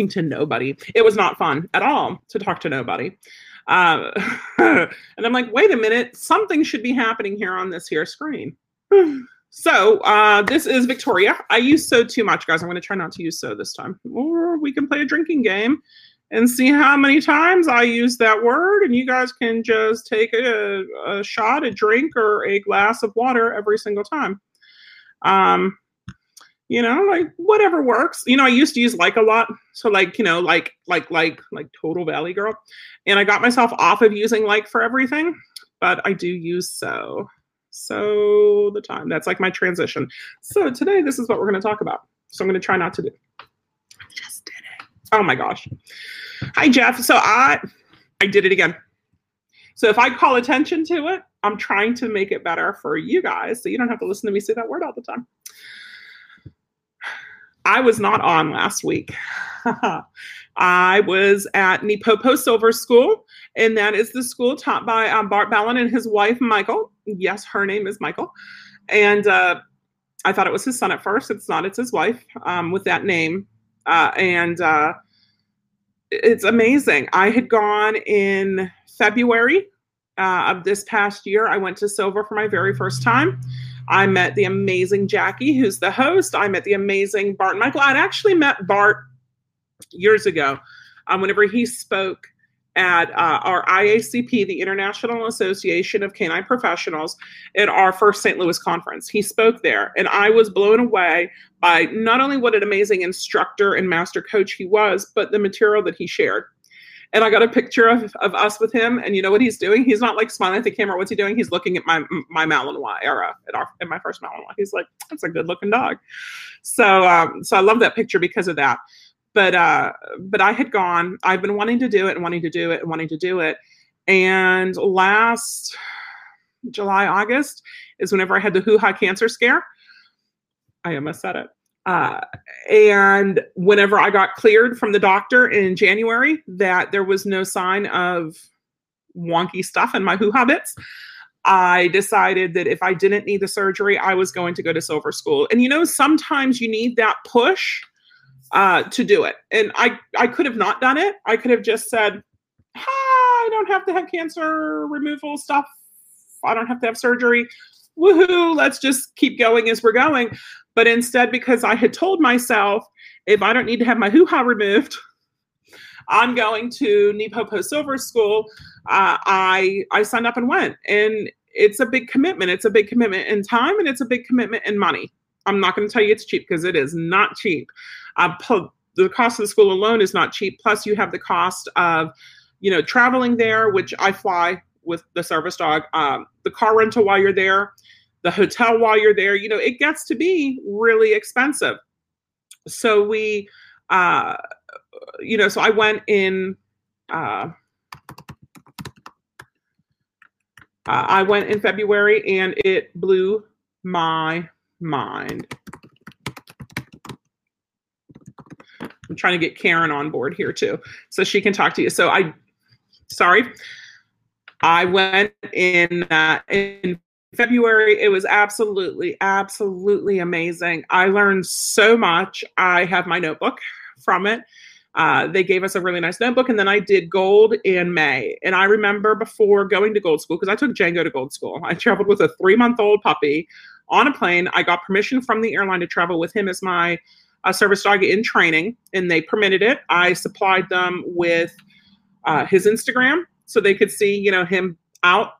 talking to nobody. It was not fun at all to talk to nobody. Uh, and I'm like, wait a minute, something should be happening here on this here screen. So uh, this is Victoria. I use so too much, guys. I'm going to try not to use so this time. Or we can play a drinking game and see how many times I use that word. And you guys can just take a, a shot, a drink, or a glass of water every single time. Um, you know, like whatever works. You know, I used to use like a lot. So like, you know, like like like like total valley girl. And I got myself off of using like for everything, but I do use so. So the time. That's like my transition. So today this is what we're going to talk about. So I'm going to try not to do. I just did it. Oh my gosh. Hi Jeff. So I I did it again. So if I call attention to it, I'm trying to make it better for you guys so you don't have to listen to me say that word all the time. I was not on last week. I was at NePoPo Silver School, and that is the school taught by um, Bart Bellon and his wife, Michael. Yes, her name is Michael. And uh, I thought it was his son at first. It's not, it's his wife um, with that name. Uh, and uh, it's amazing. I had gone in February uh, of this past year. I went to Silver for my very first time. I met the amazing Jackie, who's the host. I met the amazing Bart Michael. I'd actually met Bart years ago um, whenever he spoke at uh, our IACP, the International Association of Canine Professionals, at our first St. Louis conference. He spoke there, and I was blown away by not only what an amazing instructor and master coach he was, but the material that he shared. And I got a picture of, of us with him, and you know what he's doing? He's not like smiling at the camera. What's he doing? He's looking at my my Malinois era at our my first Malinois. He's like, "That's a good looking dog." So um, so I love that picture because of that but uh but i had gone i've been wanting to do it and wanting to do it and wanting to do it and last july august is whenever i had the hoo-ha cancer scare i almost said it uh, and whenever i got cleared from the doctor in january that there was no sign of wonky stuff in my hoo-ha bits I decided that if I didn't need the surgery, I was going to go to silver school. And you know, sometimes you need that push uh, to do it. And I, I could have not done it. I could have just said, Ha, I don't have to have cancer removal stuff. I don't have to have surgery. Woohoo, let's just keep going as we're going. But instead, because I had told myself, if I don't need to have my hoo ha removed, I'm going to NePoPo Silver School. Uh, I I signed up and went, and it's a big commitment. It's a big commitment in time, and it's a big commitment in money. I'm not going to tell you it's cheap because it is not cheap. Uh, the cost of the school alone is not cheap. Plus, you have the cost of, you know, traveling there, which I fly with the service dog, um, the car rental while you're there, the hotel while you're there. You know, it gets to be really expensive. So we, uh, you know, so I went in. Uh, uh, I went in February and it blew my mind. I'm trying to get Karen on board here too, so she can talk to you. So I, sorry, I went in uh, in February. It was absolutely, absolutely amazing. I learned so much. I have my notebook from it. Uh, they gave us a really nice notebook, and then I did gold in May. And I remember before going to gold school, because I took Django to gold school, I traveled with a three month old puppy on a plane. I got permission from the airline to travel with him as my a service dog in training, and they permitted it. I supplied them with uh, his Instagram so they could see, you know, him out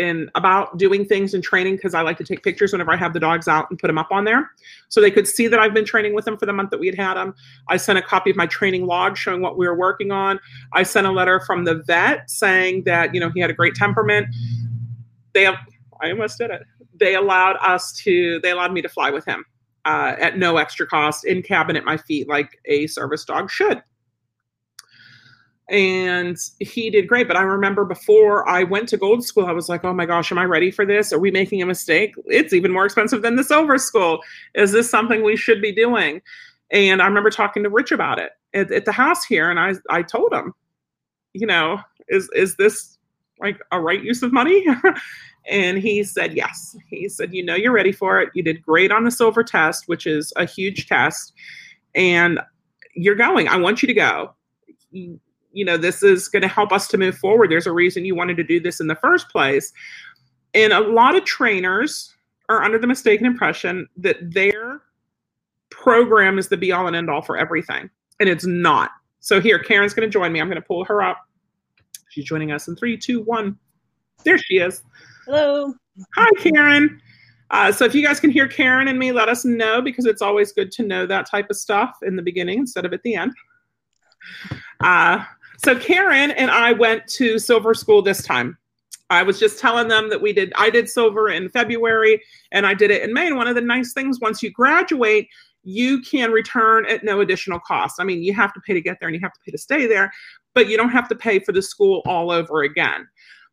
and about doing things and training because I like to take pictures whenever I have the dogs out and put them up on there. So they could see that I've been training with them for the month that we had had them. I sent a copy of my training log showing what we were working on. I sent a letter from the vet saying that, you know, he had a great temperament. They, I almost did it. They allowed us to, they allowed me to fly with him uh, at no extra cost in cabin at my feet like a service dog should and he did great but i remember before i went to gold school i was like oh my gosh am i ready for this are we making a mistake it's even more expensive than the silver school is this something we should be doing and i remember talking to rich about it at, at the house here and i i told him you know is is this like a right use of money And he said, yes. He said, you know, you're ready for it. You did great on the silver test, which is a huge test. And you're going. I want you to go. You, know, this is going to help us to move forward. There's a reason you wanted to do this in the first place. And a lot of trainers are under the mistaken impression that their program is the be all and end all for everything. And it's not. So here, Karen's going to join me. I'm going to pull her up. She's joining us in three, two, one. There she is. Hello. Hi, Karen. Uh, so if you guys can hear Karen and me, let us know because it's always good to know that type of stuff in the beginning instead of at the end. Uh, so Karen and I went to Silver School this time. I was just telling them that we did, I did Silver in February and I did it in May. And one of the nice things, once you graduate, you can return at no additional cost. I mean, you have to pay to get there and you have to pay to stay there, but you don't have to pay for the school all over again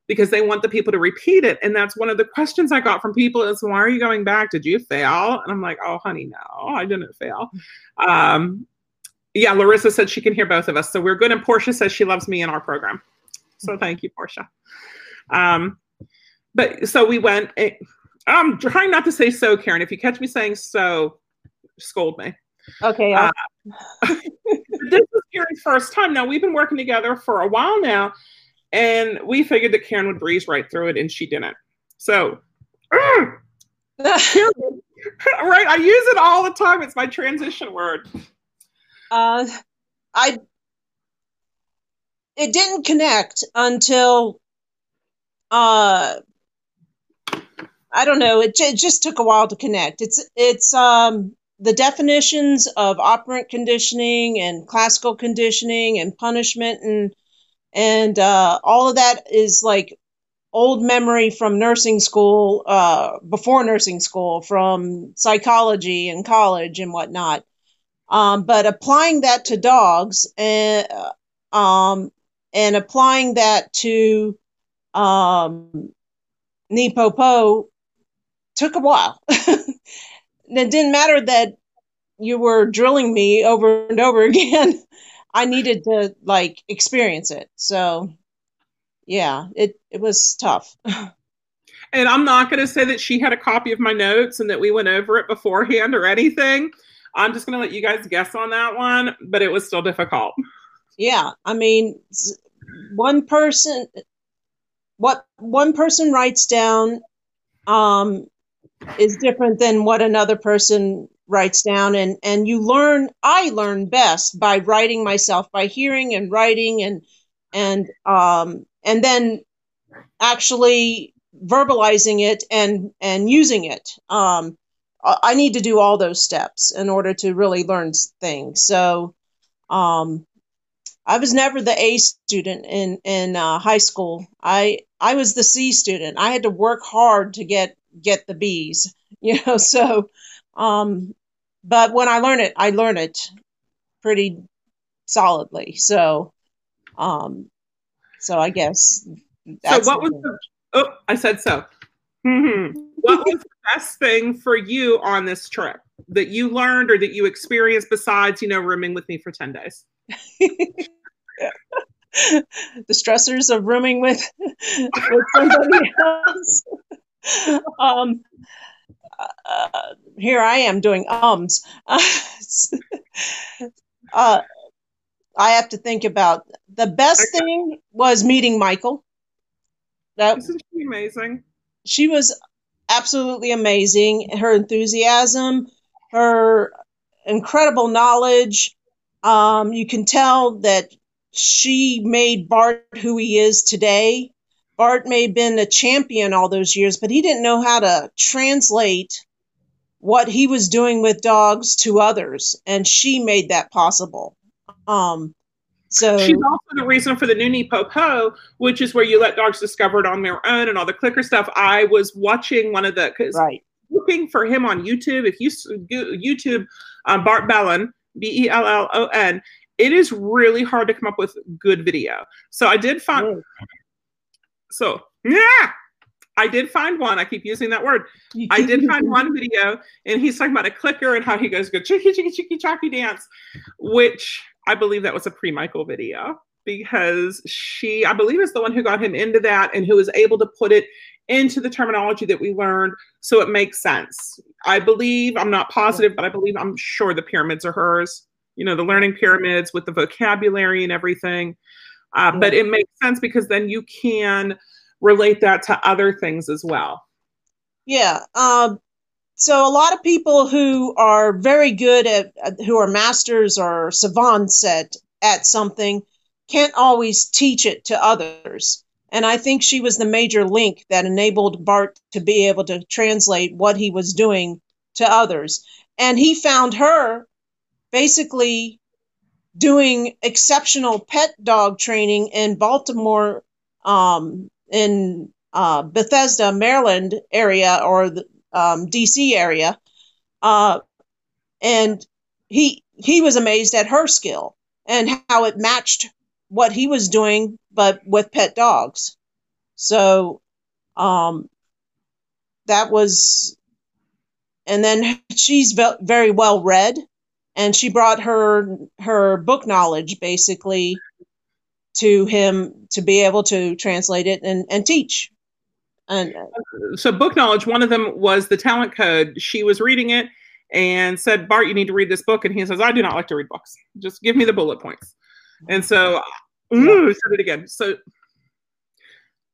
because they want the people to repeat it. And that's one of the questions I got from people is, why are you going back? Did you fail? And I'm like, oh, honey, no, I didn't fail. Um, yeah, Larissa said she can hear both of us. So we're good. And Portia says she loves me in our program. So thank you, Portia. Um, but so we went, eh, I'm trying not to say so, Karen. If you catch me saying so, scold me. Okay. Uh, this is Karen's first time. Now we've been working together for a while now, and we figured that Karen would breeze right through it, and she didn't. So, Karen, right? I use it all the time. It's my transition word. Uh, I it didn't connect until uh I don't know. It, it just took a while to connect. It's it's um the definitions of operant conditioning and classical conditioning and punishment and and uh, all of that is like old memory from nursing school, uh, before nursing school, from psychology and college and whatnot. Um, but applying that to dogs and uh, um, and applying that to um, NePoPo took a while. it didn't matter that you were drilling me over and over again. I needed to like experience it. So yeah, it it was tough. and I'm not going to say that she had a copy of my notes and that we went over it beforehand or anything. I'm just going to let you guys guess on that one, but it was still difficult. Yeah, I mean, one person what one person writes down um is different than what another person writes down and and you learn i learn best by writing myself by hearing and writing and and um and then actually verbalizing it and and using it um i need to do all those steps in order to really learn things so um i was never the a student in in uh, high school i i was the c student i had to work hard to get get the b's you know so um but when I learn it, I learn it pretty solidly. So, um, so I guess. so what was the, oh, I said so. Mm-hmm. What was the best thing for you on this trip that you learned or that you experienced besides, you know, rooming with me for 10 days? the stressors of rooming with, with somebody else. um, uh, here I am doing ums. uh, I have to think about the best thing was meeting Michael. That isn't she amazing? She was absolutely amazing. Her enthusiasm, her incredible knowledge. Um, you can tell that she made Bart who he is today. Bart may have been a champion all those years, but he didn't know how to translate what he was doing with dogs to others, and she made that possible. Um, so she's also the reason for the new NePoPo, which is where you let dogs discover it on their own and all the clicker stuff. I was watching one of the because right. looking for him on YouTube. If you YouTube um, Bart Bellon, B E L L O N, it is really hard to come up with good video. So I did find. So, yeah, I did find one. I keep using that word. I did find one video, and he's talking about a clicker and how he goes, go chicky, chicky, chicky, chocky dance, which I believe that was a pre Michael video because she, I believe, is the one who got him into that and who was able to put it into the terminology that we learned so it makes sense. I believe, I'm not positive, but I believe, I'm sure the pyramids are hers. you know, the learning pyramids with the vocabulary and everything. Uh, yeah. But it makes sense because then you can relate that to other things as well. Yeah. Um, so a lot of people who are very good at, who are masters or savants at, at something can't always teach it to others. And I think she was the major link that enabled Bart to be able to translate what he was doing to others. And he found her basically doing exceptional pet dog training in Baltimore, um, in uh, Bethesda, Maryland area or the um, DC area, uh, and he he was amazed at her skill and how it matched what he was doing, but with pet dogs. So, um, that was, and then she's ve- very well read, and she brought her her book knowledge basically to him to be able to translate it and, and teach. And so, book knowledge. One of them was the talent code. She was reading it and said, "Bart, you need to read this book." And he says, "I do not like to read books. Just give me the bullet points." And so, ooh, said it again. So,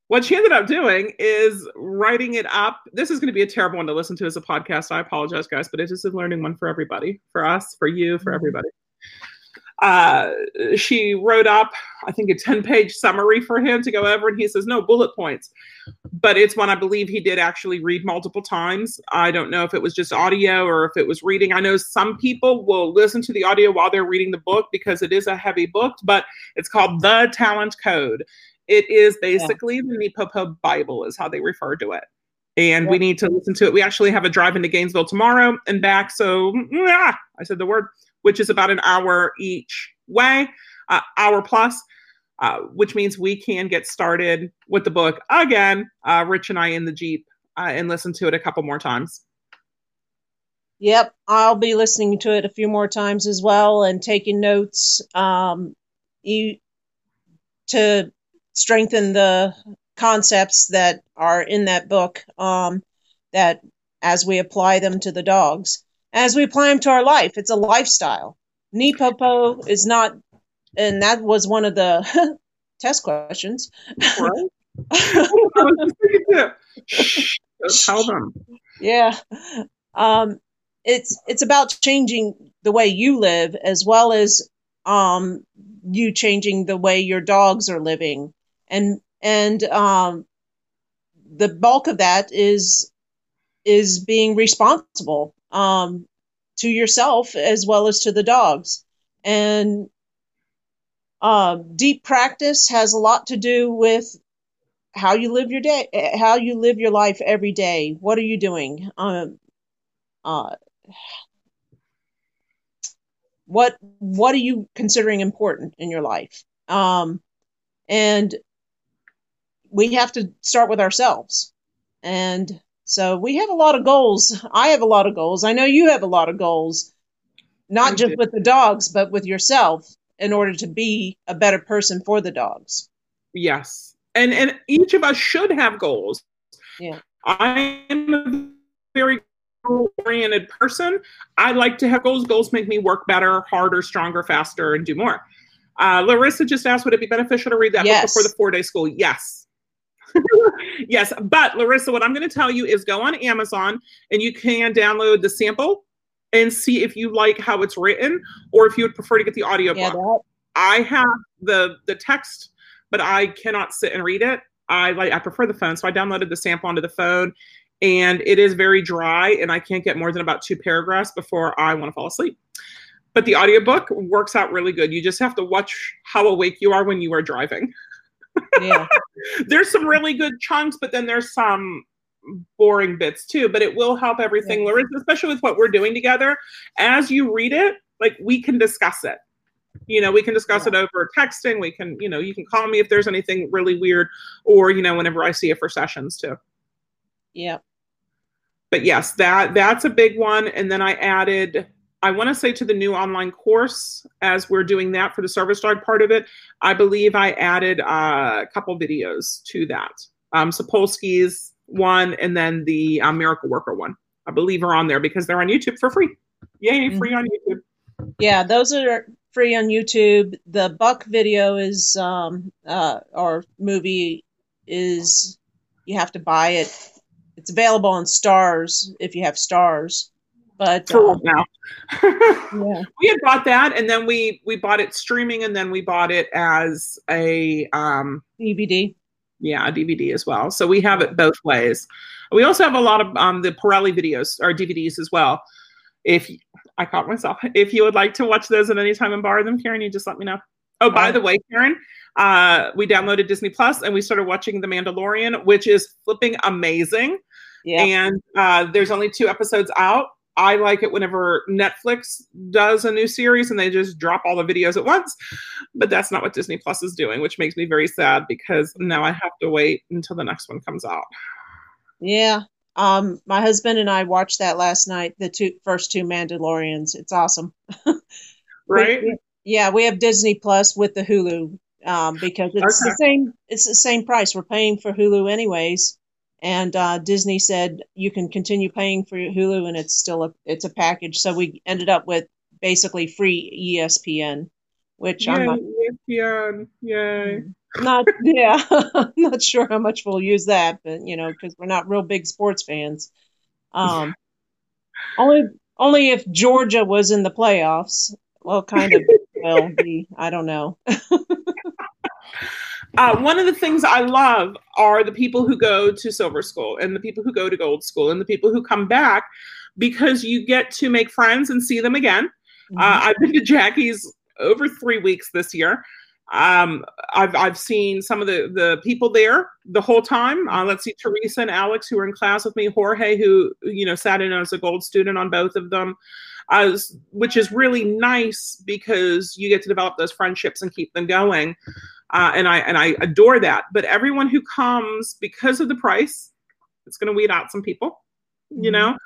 what she ended up doing is writing it up. This is going to be a terrible one to listen to as a podcast. I apologize, guys, but it is a learning one for everybody, for us, for you, for mm-hmm. everybody uh, she wrote up, I think, a 10 page summary for him to go over. And he says, no, bullet points. But it's one I believe he did actually read multiple times. I don't know if it was just audio or if it was reading. I know some people will listen to the audio while they're reading the book because it is a heavy book, but it's called The Talent Code. It is basically yeah. the NePoPo Bible, is how they refer to it. And yeah. we need to listen to it. We actually have a drive into Gainesville tomorrow and back. So, yeah, I said the word which is about an hour each way, uh, hour plus, uh, which means we can get started with the book again, uh, Rich and I in the Jeep, uh, and listen to it a couple more times. Yep, I'll be listening to it a few more times as well and taking notes um, you, to strengthen the concepts that are in that book um, that as we apply them to the dogs as we apply them to our life. It's a lifestyle. NePoPo is not, and that was one of the test questions. Right. Tell them. Yeah. Um, it's it's about changing the way you live as well as um, you changing the way your dogs are living and and um, the bulk of that is is being responsible um, to yourself as well as to the dogs. And um, deep practice has a lot to do with how you live your day, how you live your life every day. What are you doing? Um, uh, what what are you considering important in your life? Um, and we have to start with ourselves. And so we have a lot of goals. I have a lot of goals. I know you have a lot of goals, not just with the dogs, but with yourself in order to be a better person for the dogs. Yes. And and each of us should have goals. Yeah. I am a very oriented person. I like to have goals. Goals make me work better, harder, stronger, faster, and do more. Uh, Larissa just asked, would it be beneficial to read that yes. book before the four day school? Yes yes, but Larissa, what I'm going to tell you is go on Amazon and you can download the sample and see if you like how it's written or if you would prefer to get the audio yeah, I have the the text, but I cannot sit and read it. I like I prefer the phone, so I downloaded the sample onto the phone, and it is very dry, and I can't get more than about two paragraphs before I want to fall asleep. But the audiobook works out really good. You just have to watch how awake you are when you are driving. Yeah. there's some really good chunks, but then there's some boring bits too. But it will help everything, yeah. Larissa, especially with what we're doing together. As you read it, like we can discuss it. You know, we can discuss yeah. it over texting. We can, you know, you can call me if there's anything really weird, or you know, whenever I see it for sessions too. Yeah. But yes, that that's a big one. And then I added I want to say to the new online course, as we're doing that for the service dog part of it, I believe I added uh, a couple videos to that. Um, Sapolsky's one and then the um, Miracle Worker one. I believe are on there because they're on YouTube for free. Yay, mm-hmm. free on YouTube. Yeah, those are free on YouTube. The Buck video is um uh or movie is you have to buy it. It's available on Starz if you have Starz. But uh, now. yeah, we had bought that and then we we bought it streaming and then we bought it as a um DVD. yeah, a DVD as well. So we have it both ways. We also have a lot of um the Pirelli videos or DVDs as well. If I caught myself, if you would like to watch those at any time and borrow them, Karen, you just let me know. Oh, by Um, the way, Karen, uh, we downloaded Disney Plus and we started watching The Mandalorian, which is flipping amazing. Yeah. And uh, there's only two episodes out. I like it whenever Netflix does a new series and they just drop all the videos at once. But that's not what Disney Plus is doing, which makes me very sad because now I have to wait until the next one comes out. Yeah. Um, my husband and I watched that last night, the two first two Mandalorians. It's awesome. Right? We- yeah, we have Disney Plus with the Hulu um, because it's Okay. the same. It's the same price. We're paying for Hulu anyways, and uh, Disney said you can continue paying for Hulu, and it's still a it's a package. So we ended up with basically free ESPN, which I'm not, ESPN. Yay. not yeah, not sure how much we'll use that, but you know, because we're not real big sports fans. Um, only only if Georgia was in the playoffs. Well, kind of will be. I don't know. Uh, one of the things I love are the people who go to silver school and the people who go to gold school and the people who come back because you get to make friends and see them again. Mm-hmm. Uh, I've been to Jackie's over three weeks this year. Um, I've I've seen some of the the people there the whole time. Uh, let's see, Teresa and Alex who were in class with me, Jorge who you know sat in as a gold student on both of them, uh, which is really nice because you get to develop those friendships and keep them going. Uh, and I and I adore that. But everyone who comes because of the price, it's going to weed out some people, you know.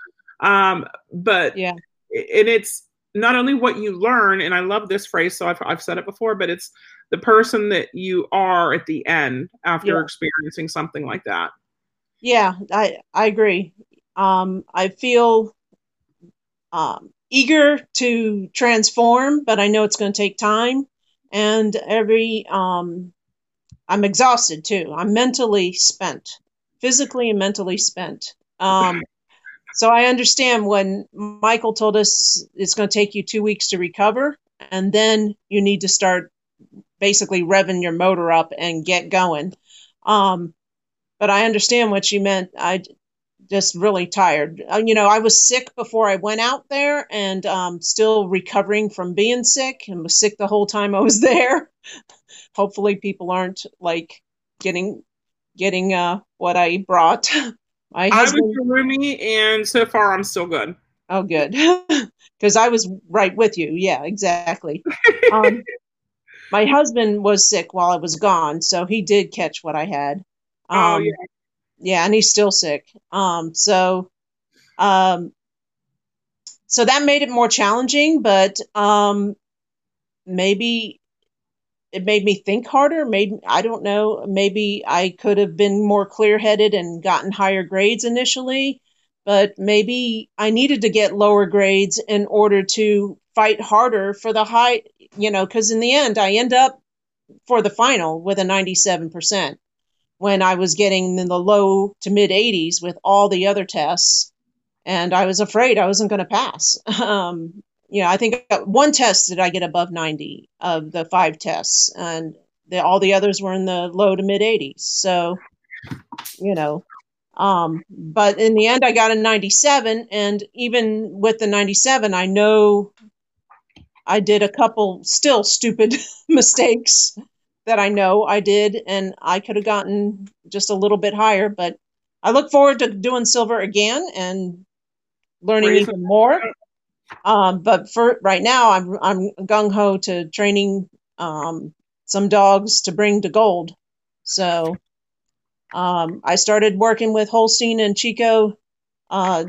Um, but Yeah. and it's not only what you learn, and I love this phrase, so I've I've said it before, but it's the person that you are at the end after Yeah. experiencing something like that. Yeah, I I agree. Um, I feel um, eager to transform, but I know it's going to take time. And every um, I'm exhausted too. I'm mentally spent, physically and mentally spent. Um, so I understand when Michael told us it's going to take you two weeks to recover, and then you need to start basically revving your motor up and get going. Um, but I understand what you meant. I just really tired. Uh, you know, I was sick before I went out there and um, still recovering from being sick and was sick the whole time I was there. Hopefully, people aren't like getting getting uh, what I brought. My I was husband. your roomie, and so far I'm still good. Oh, good. Because I was right with you. Yeah, exactly. Um, my husband was sick while I was gone, so he did catch what I had. Um, oh yeah, yeah, and he's still sick. Um, so, um, so that made it more challenging, but um, maybe it made me think harder. Made I don't know. Maybe I could have been more clear headed and gotten higher grades initially, but maybe I needed to get lower grades in order to fight harder for the high. You know, because in the end, I end up for the final with a ninety-seven percent when I was getting in the low to mid 80s with all the other tests, and I was afraid I wasn't going to pass. Um, you know, I think one test did I get above 90 of the five tests, and the, all the others were in the low to mid 80s. So, you know, um, but in the end, I got a 97, and even with the 97, I know I did a couple still stupid mistakes that I know I did, and I could have gotten just a little bit higher. But I look forward to doing silver again and learning Reason- even more. Um, but for right now, I'm I'm gung ho to training um, some dogs to bring to gold. So um, I started working with Holstein and Chico, uh,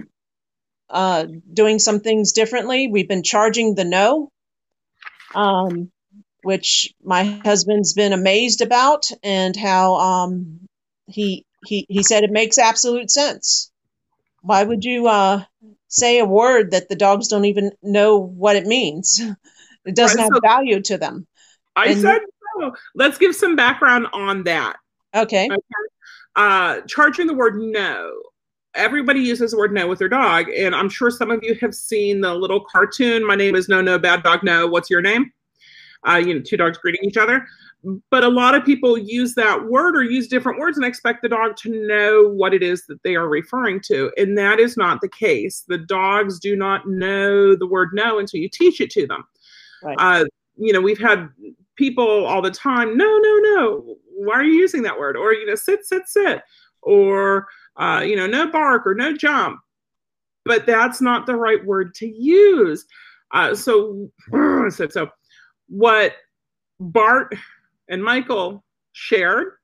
uh, doing some things differently. We've been charging the no. Um, which my husband's been amazed about and how um, he he he said it makes absolute sense. Why would you uh, say a word that the dogs don't even know what it means. It doesn't right, have value to them. I and said so. Let's give some background on that. Okay. okay. Uh, charging the word no. Everybody uses the word no with their dog, and I'm sure some of you have seen the little cartoon. My name is No No Bad Dog No. What's your name? Uh, you know, two dogs greeting each other. But a lot of people use that word or use different words and expect the dog to know what it is that they are referring to. And that is not the case. The dogs do not know the word no until you teach it to them. Right. uh, you know we've had people all the time no no no why are you using that word? Or you know sit sit sit. Or uh, you know no bark or no jump. But that's not the right word to use. Uh, so so so what bart and Michael shared.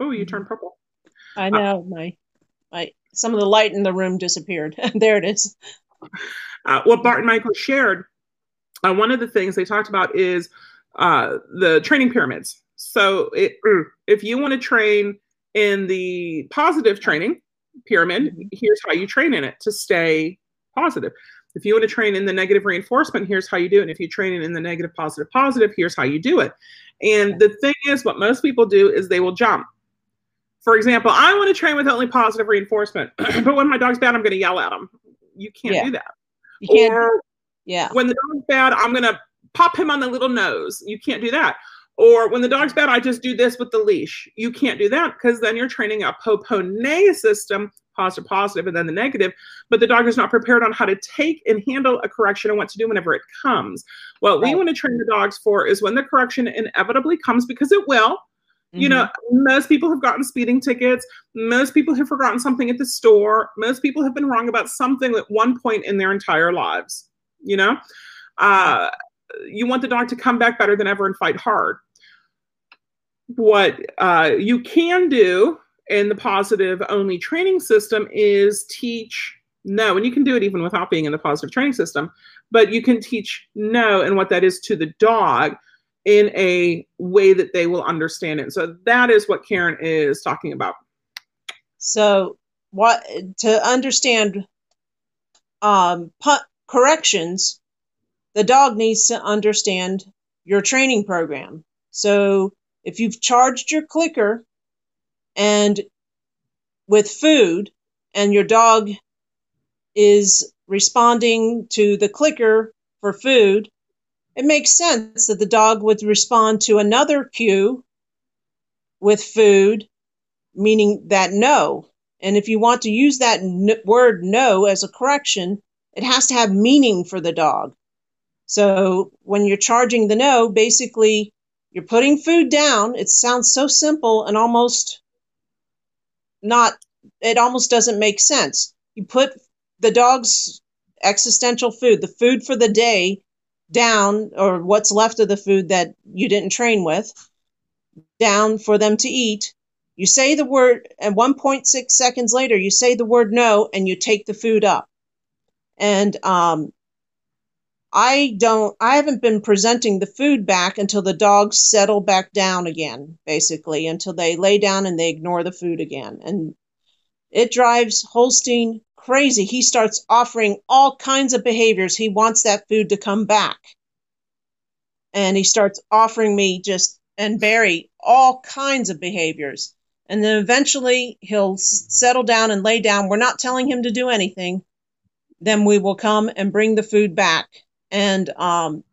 Oh, you turned mm-hmm. purple. I know uh, my my some of the light in the room disappeared. there it is. Uh, what Bart and Michael shared. Uh, one of the things they talked about is uh, the training pyramids. So it, mm, if you want to train in the positive training pyramid, mm-hmm. here's how you train in it to stay positive. If you want to train in the negative reinforcement, here's how you do it. And if you train in the negative, positive, positive, here's how you do it. And the thing is, what most people do is they will jump. For example, I want to train with only positive reinforcement, but when my dog's bad, I'm going to yell at him. You can't yeah. do that. You can't, or yeah, when the dog's bad, I'm going to pop him on the little nose. You can't do that. Or when the dog's bad, I just do this with the leash. You can't do that because then you're training a Popone system, positive, positive, and then the negative. But the dog is not prepared on how to take and handle a correction and what to do whenever it comes. What right. we want to train the dogs for is when the correction inevitably comes, because it will. Mm-hmm. You know, mm-hmm. most people have gotten speeding tickets. Most people have forgotten something at the store. Most people have been wrong about something at one point in their entire lives. You know, uh, you want the dog to come back better than ever and fight hard what uh, you can do in the positive only training system is teach no, and you can do it even without being in the positive training system, but you can teach no and what that is to the dog in a way that they will understand it. So that is what Karen is talking about. So, what to understand um, pu- corrections, the dog needs to understand your training program. So, if you've charged your clicker and with food and your dog is responding to the clicker for food, it makes sense that the dog would respond to another cue with food, meaning that no. And if you want to use that n- word no as a correction, it has to have meaning for the dog. So when you're charging the no, basically you're putting food down. It sounds so simple and almost not, it almost doesn't make sense. You put the dog's existential food, the food for the day, down, or what's left of the food that you didn't train with, down for them to eat. You say the word, and 1.6 seconds later, you say the word no, and you take the food up. And um, I don't, I haven't been presenting the food back until the dogs settle back down again, basically, until they lay down and they ignore the food again. And it drives Holstein crazy. He starts offering all kinds of behaviors. He wants that food to come back. And he starts offering me just, and Barry, all kinds of behaviors. And then eventually he'll settle down and lay down. We're not telling him to do anything. Then we will come and bring the food back and um,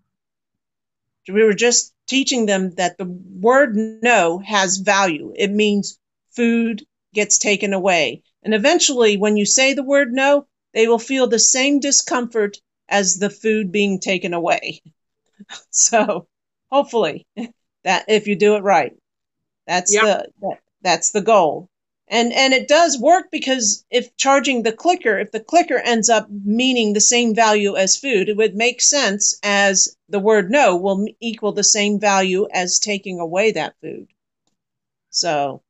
we were just teaching them that the word no has value. It means food gets taken away. And eventually, when you say the word no, they will feel the same discomfort as the food being taken away. so, hopefully, that if you do it right, that's yep. the that, that's the goal and and it does work because if charging the clicker if the clicker ends up meaning the same value as food it would make sense as the word no will equal the same value as taking away that food. So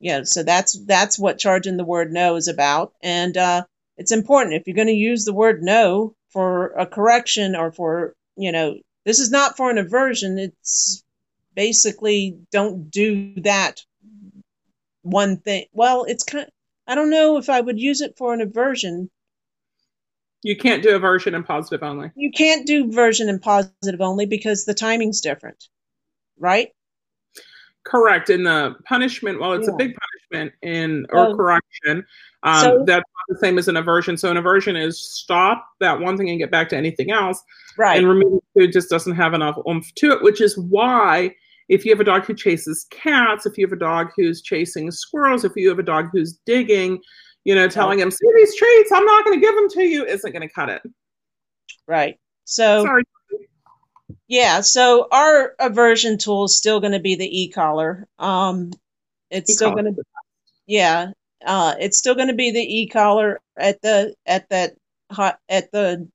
yeah so that's that's what charging the word no is about. And uh, it's important if you're going to use the word no for a correction or for you know this is not for an aversion it's basically don't do that one thing. Well, it's kind. Of, I don't know if I would use it for an aversion. You can't do aversion and positive only. You can't do version and positive only because the timing's different, right? Correct. In the punishment, well, it's Yeah. a big punishment in or correction. Um, so- that's not the same as an aversion. So an aversion is stop that one thing and get back to anything else. Right. And removing food just doesn't have enough oomph to it, which is why if you have a dog who chases cats, if you have a dog who's chasing squirrels, if you have a dog who's digging, you know, telling him, see these treats, I'm not going to give them to you, isn't going to cut it. right. So Sorry. yeah, so our aversion tool is still going to be the e-collar. Um, it's still E-collar. going to, yeah, uh, it's still going to be the e-collar at the at that at the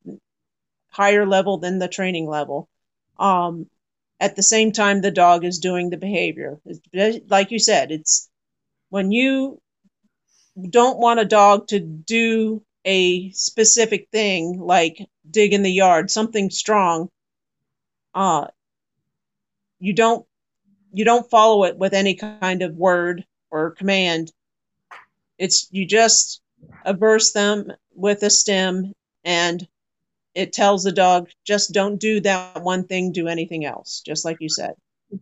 higher level than the training level. Um, at the same time, the dog is doing the behavior. Like you said, it's when you don't want a dog to do a specific thing like dig in the yard, something strong. Uh, you don't you don't follow it with any kind of word or command. It's you just averse them with a stim and it tells the dog just don't do that one thing, do anything else, just like you said.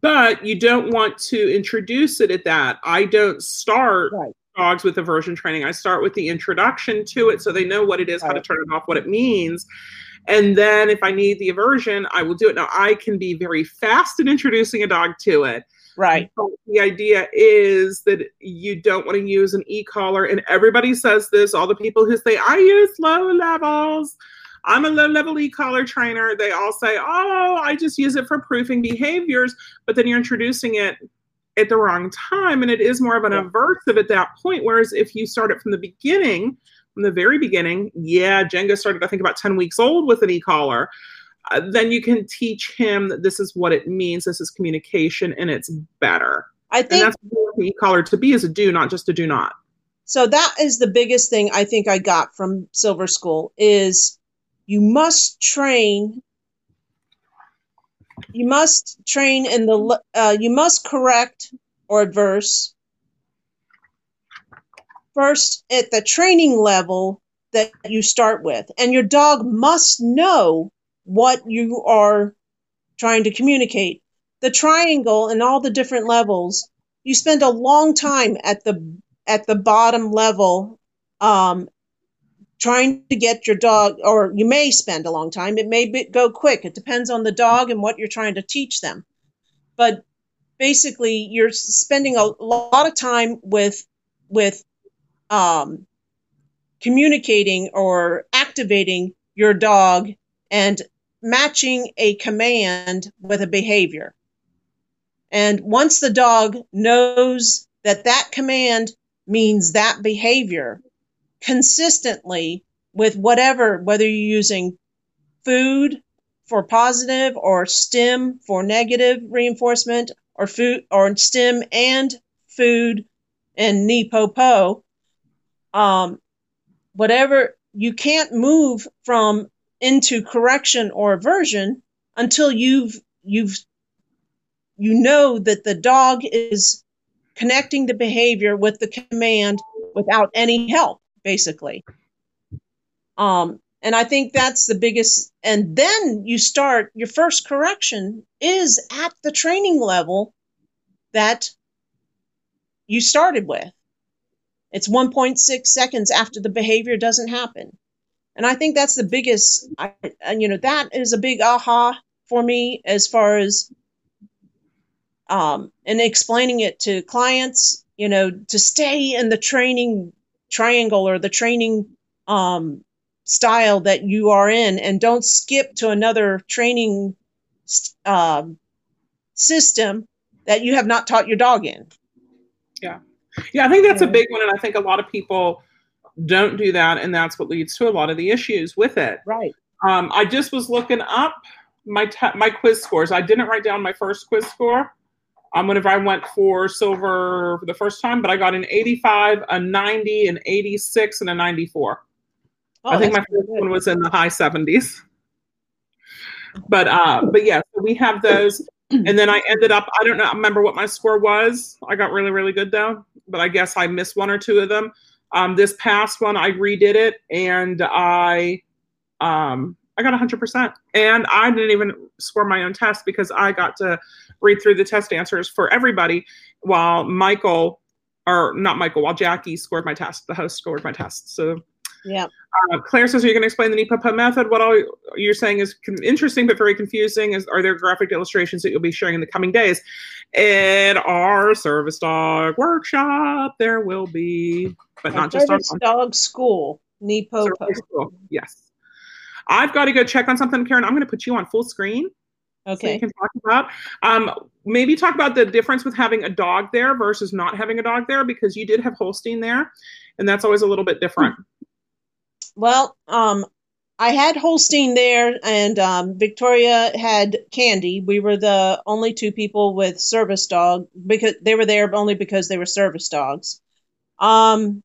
But you don't want to introduce it at that. I don't start Right. dogs with aversion training. I start with the introduction to it so they know what it is, how to turn it off, what it means. And then if I need the aversion, I will do it. Now, I can be very fast in introducing a dog to it. Right. But the idea is that you don't want to use an e-collar. And everybody says this, all the people who say, I use low levels. I'm a low level e-collar trainer. They all say, oh, I just use it for proofing behaviors. But then you're introducing it at the wrong time. And it is more of an aversive at that point. Whereas if you start it from the beginning, from the very beginning, yeah, Django started, I think, about 10 weeks old with an e-collar. Uh, then you can teach him that this is what it means. This is communication, and it's better. I And think that's what the e-collar to be is a do, not just a do not. so that is the biggest thing I think I got from Silver School is you must train you must train in the uh, you must correct or adverse. First at the training level that you start with and your dog must know what you are trying to communicate. The triangle and all the different levels you spend a long time at the at the bottom level um, trying to get your dog or you may spend a long time it may be, go quick. It depends on the dog and what you're trying to teach them. But basically you're spending a lot of time with with um, communicating or activating your dog and matching a command with a behavior. And once the dog knows that that command means that behavior consistently with whatever, whether you're using food for positive or stim for negative reinforcement or food or stim and food and NePoPo, um, whatever, you can't move from into correction or aversion until you've you've you know that the dog is connecting the behavior with the command without any help basically. Um and i think that's the biggest and then you start your first correction is at the training level that you started with. It's 1.6 seconds after the behavior doesn't happen. And i think that's the biggest I, and you know that is a big aha for me as far as um, and explaining it to clients, you know, to stay in the training triangle or the training um, style that you are in, and don't skip to another training um, system that you have not taught your dog in. Yeah, Yeah, I think that's a big one, and I think a lot of people don't do that, and that's what leads to a lot of the issues with it. Right. Um, I just was looking up my te- my quiz scores. I didn't write down my first quiz score. Um, whenever I went for silver for the first time, but I got an 85, a 90, an 86, and a 94. Oh, I think my first good. one was in the high 70s. But uh, but yeah, so we have those, and then I ended up. I don't know. I remember what my score was. I got really really good though, but I guess I missed one or two of them. Um, this past one, I redid it, and I um, I got 100%. And I didn't even score my own test because I got to read through the test answers for everybody while Michael, or not Michael, while Jackie scored my test. The host scored my test. So, yeah. Uh, Claire says, Are you going to explain the NEPOPO method? What all you're saying is interesting but very confusing. Is Are there graphic illustrations that you'll be sharing in the coming days? In our service dog workshop, there will be, but not just our dog school. School. Yes. I've got to go check on something, Karen. I'm going to put you on full screen. Okay. So you can talk about um, maybe talk about the difference with having a dog there versus not having a dog there because you did have Holstein there, and that's always a little bit different. Well, um, I had Holstein there, and um, Victoria had Candy. We were the only two people with service dog because they were there only because they were service dogs. Um,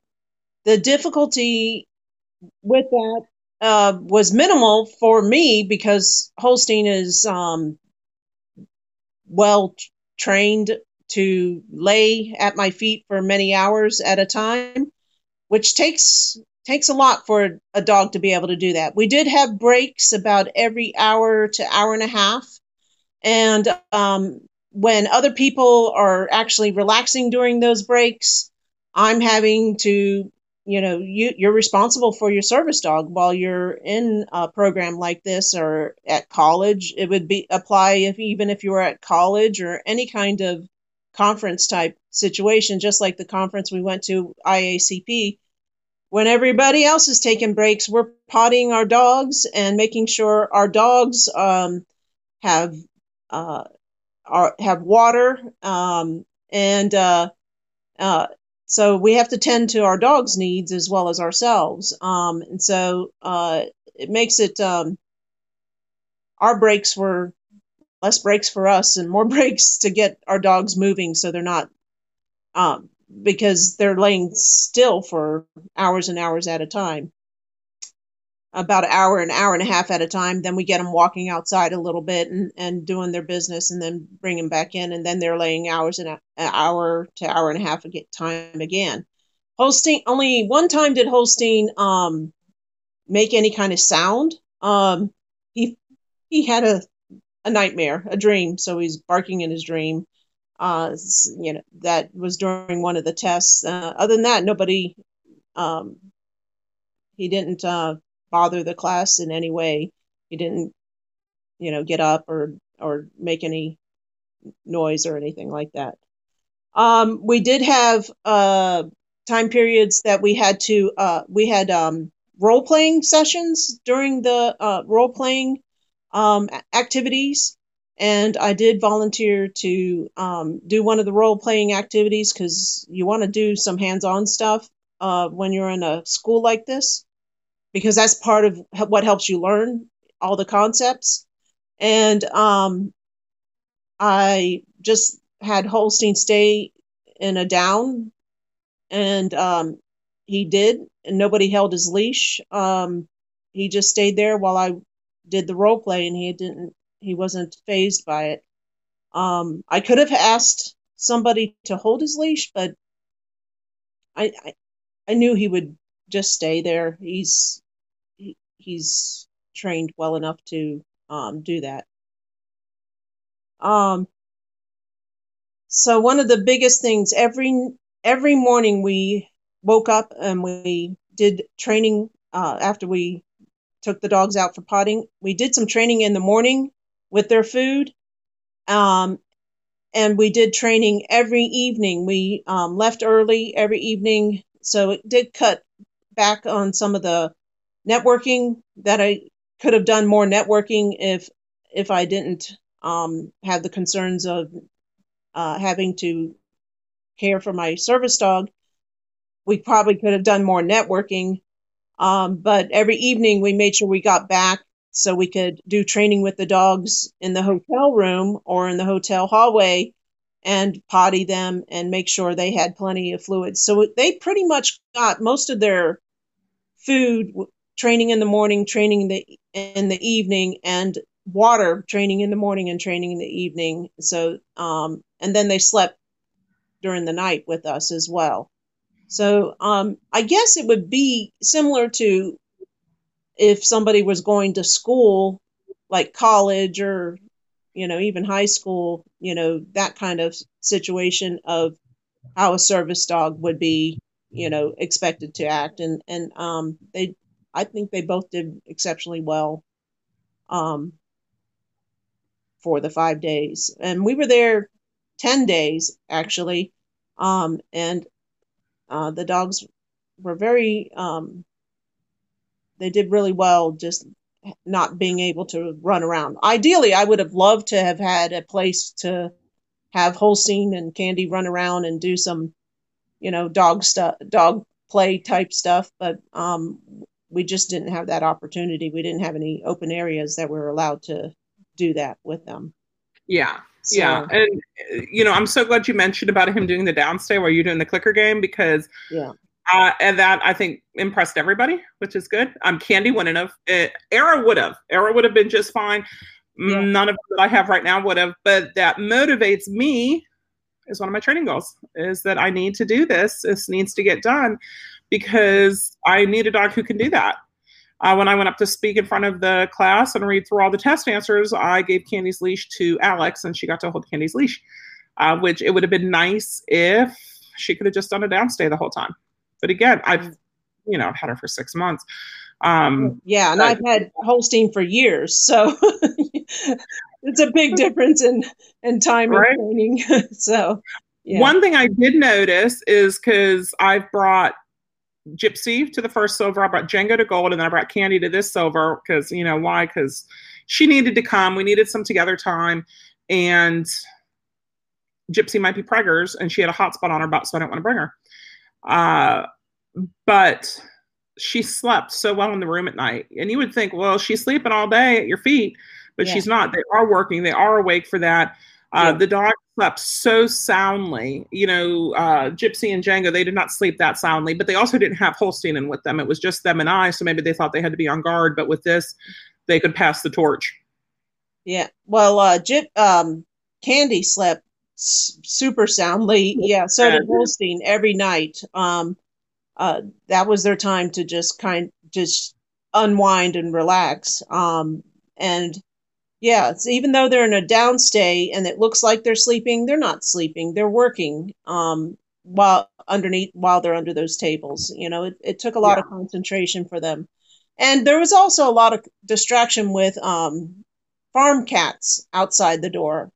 the difficulty with that uh, was minimal for me because Holstein is um, well trained to lay at my feet for many hours at a time, which takes takes a lot for a dog to be able to do that. We did have breaks about every hour to hour and a half, and um, when other people are actually relaxing during those breaks, I'm having to you know you you're responsible for your service dog while you're in a program like this or at college. It would be apply if even if you were at college or any kind of conference type situation just like the conference we went to IACP when everybody else is taking breaks we're potting our dogs and making sure our dogs um, have uh, are, have water um, and uh, uh, so we have to tend to our dog's needs as well as ourselves. Um, and so uh, it makes it um, our breaks were less breaks for us and more breaks to get our dogs moving so they're not um, because they're laying still for hours and hours at a time about an hour, an hour and a half at a time. Then we get them walking outside a little bit and, and doing their business and then bring them back in. And then they're laying hours and an hour to hour and a half of time again. Holstein, only one time did Holstein um, make any kind of sound. Um, he, he had a, a nightmare, a dream. So he's barking in his dream. Uh, you know, that was during one of the tests. Uh, other than that, nobody, um, he didn't, uh, bother the class in any way. He didn't, you know, get up or or make any noise or anything like that. Um, we did have uh, time periods that we had to uh, we had um, role playing sessions during the uh, role playing um, activities, and I did volunteer to um, do one of the role playing activities because you want to do some hands on stuff uh, when you're in a school like this because that's part of what helps you learn all the concepts. And um, I just had Holstein stay in a down, and um, he did, and nobody held his leash. Um, he just stayed there while I did the role play, and he didn't. He wasn't phased by it. Um, I could have asked somebody to hold his leash, but I, I, I knew he would just stay there. He's he's trained well enough to um, do that. Um, so one of the biggest things every every morning we woke up and we did training uh, after we took the dogs out for potting. We did some training in the morning with their food, um, and we did training every evening. We um, left early every evening, so it did cut back on some of the networking that I could have done more networking if if I didn't um, have the concerns of uh, having to care for my service dog. We probably could have done more networking, um, but every evening we made sure we got back so we could do training with the dogs in the hotel room or in the hotel hallway and potty them and make sure they had plenty of fluids. So they pretty much got most of their food training in the morning, training in the in the evening, and water training in the morning and training in the evening. So, um, and then they slept during the night with us as well. So, um, I guess it would be similar to if somebody was going to school, like college or, you know, even high school, you know, that kind of situation of how a service dog would be, you know, expected to act. And, and, um, they, I think they both did exceptionally well, um, for the five days. And we were there 10 days actually. Um, and, uh, the dogs were very, um, they did really well just not being able to run around. Ideally, I would have loved to have had a place to have Holstein and Candy run around and do some, you know, dog stuff, dog play type stuff, but um, we just didn't have that opportunity. We didn't have any open areas that were allowed to do that with them. Yeah. So. Yeah, and you know, I'm so glad you mentioned about him doing the downstay while you're doing the clicker game because yeah, uh, and that I think impressed everybody, which is good. Um, Candy wouldn't have. Uh, Era would have. Era would have been just fine. Yeah. None of that I have right now would have. But that motivates me. Is one of my training goals. Is that I need to do this. This needs to get done because I need a dog who can do that. Uh, when I went up to speak in front of the class and read through all the test answers, I gave Candy's leash to Alex, and she got to hold Candy's leash. Uh, which it would have been nice if she could have just done a downstay the whole time. But again, I've you know I've had her for six months. Um, yeah, and I've had Holstein for years, so it's a big difference in in time right? and training. so, yeah. one thing I did notice is because I've brought Gypsy to the first silver, I brought Django to gold, and then I brought Candy to this silver because you know why? Because she needed to come. We needed some together time, and Gypsy might be preggers, and she had a hot spot on her butt, so I didn't want to bring her. Uh, but she slept so well in the room at night. And you would think, well, she's sleeping all day at your feet, but yeah. she's not. They are working, they are awake for that. Uh, yeah. The dog slept so soundly. You know, uh, Gypsy and Django, they did not sleep that soundly, but they also didn't have Holstein in with them. It was just them and I. So maybe they thought they had to be on guard. But with this, they could pass the torch. Yeah. Well, uh, Gyp, um, Candy slept super soundly. Yeah, so did Holstein every night. Um, uh, that was their time to just kind just unwind and relax. Um, and yeah, even though they're in a downstay and it looks like they're sleeping, they're not sleeping. They're working um, while underneath while they're under those tables. You know, it, it took a lot yeah. of concentration for them. And there was also a lot of distraction with um, farm cats outside the door.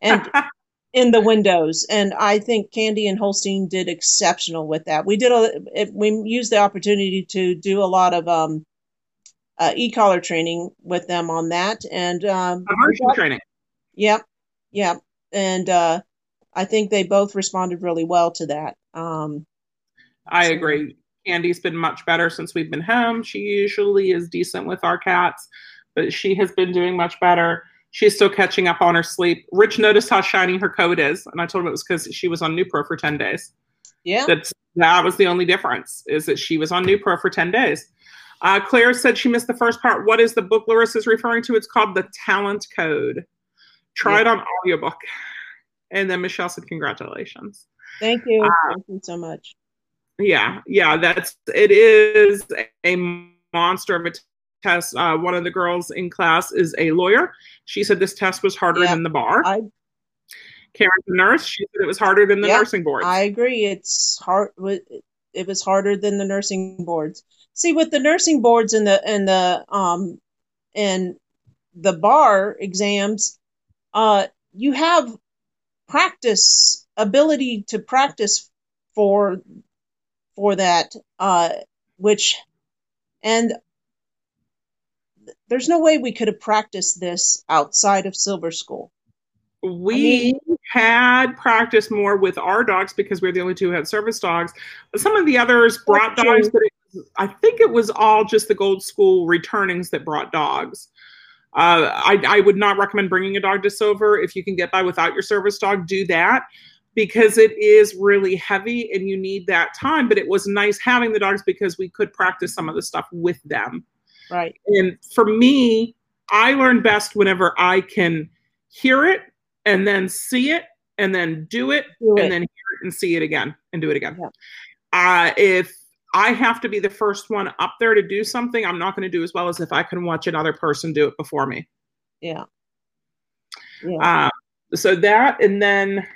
And in the windows and i think candy and holstein did exceptional with that we did a we used the opportunity to do a lot of um uh, e-collar training with them on that and um immersion training yep yep and uh i think they both responded really well to that um i so. agree Andy's been much better since we've been home she usually is decent with our cats but she has been doing much better she's still catching up on her sleep. Rich noticed how shiny her coat is, and I told him it was because she was on Nupro for ten days. Yeah, that's that was the only difference is that she was on Nupro for ten days. Uh, Claire said she missed the first part. What is the book Larissa is referring to? It's called The Talent Code. Try yeah. it on audiobook. And then Michelle said, "Congratulations." Thank you. Uh, Thank you so much. Yeah, yeah, that's it is a monster of a test. Uh, one of the girls in class is a lawyer. She said this test was harder yeah, than the bar. I, Karen's a nurse. She said it was harder than the yeah, nursing boards. I agree. It's hard. It was harder than the nursing boards. See, with the nursing boards and the and the um and the bar exams, uh, you have practice ability to practice for for that, uh, which and there's no way we could have practiced this outside of Silver School. We I mean, had practiced more with our dogs because we are the only two who had service dogs. Some of the others brought dogs, but I think it was all just the Gold School returnings that brought dogs. Uh, I, I would not recommend bringing a dog to Silver. If you can get by without your service dog, do that because it is really heavy and you need that time. But it was nice having the dogs because we could practice some of the stuff with them. Right. And for me, I learn best whenever I can hear it and then see it and then do it, do and then hear it and see it again and do it again. Yeah. Uh, if I have to be the first one up there to do something, I'm not going to do as well as if I can watch another person do it before me. Yeah. yeah. Uh, so that, and then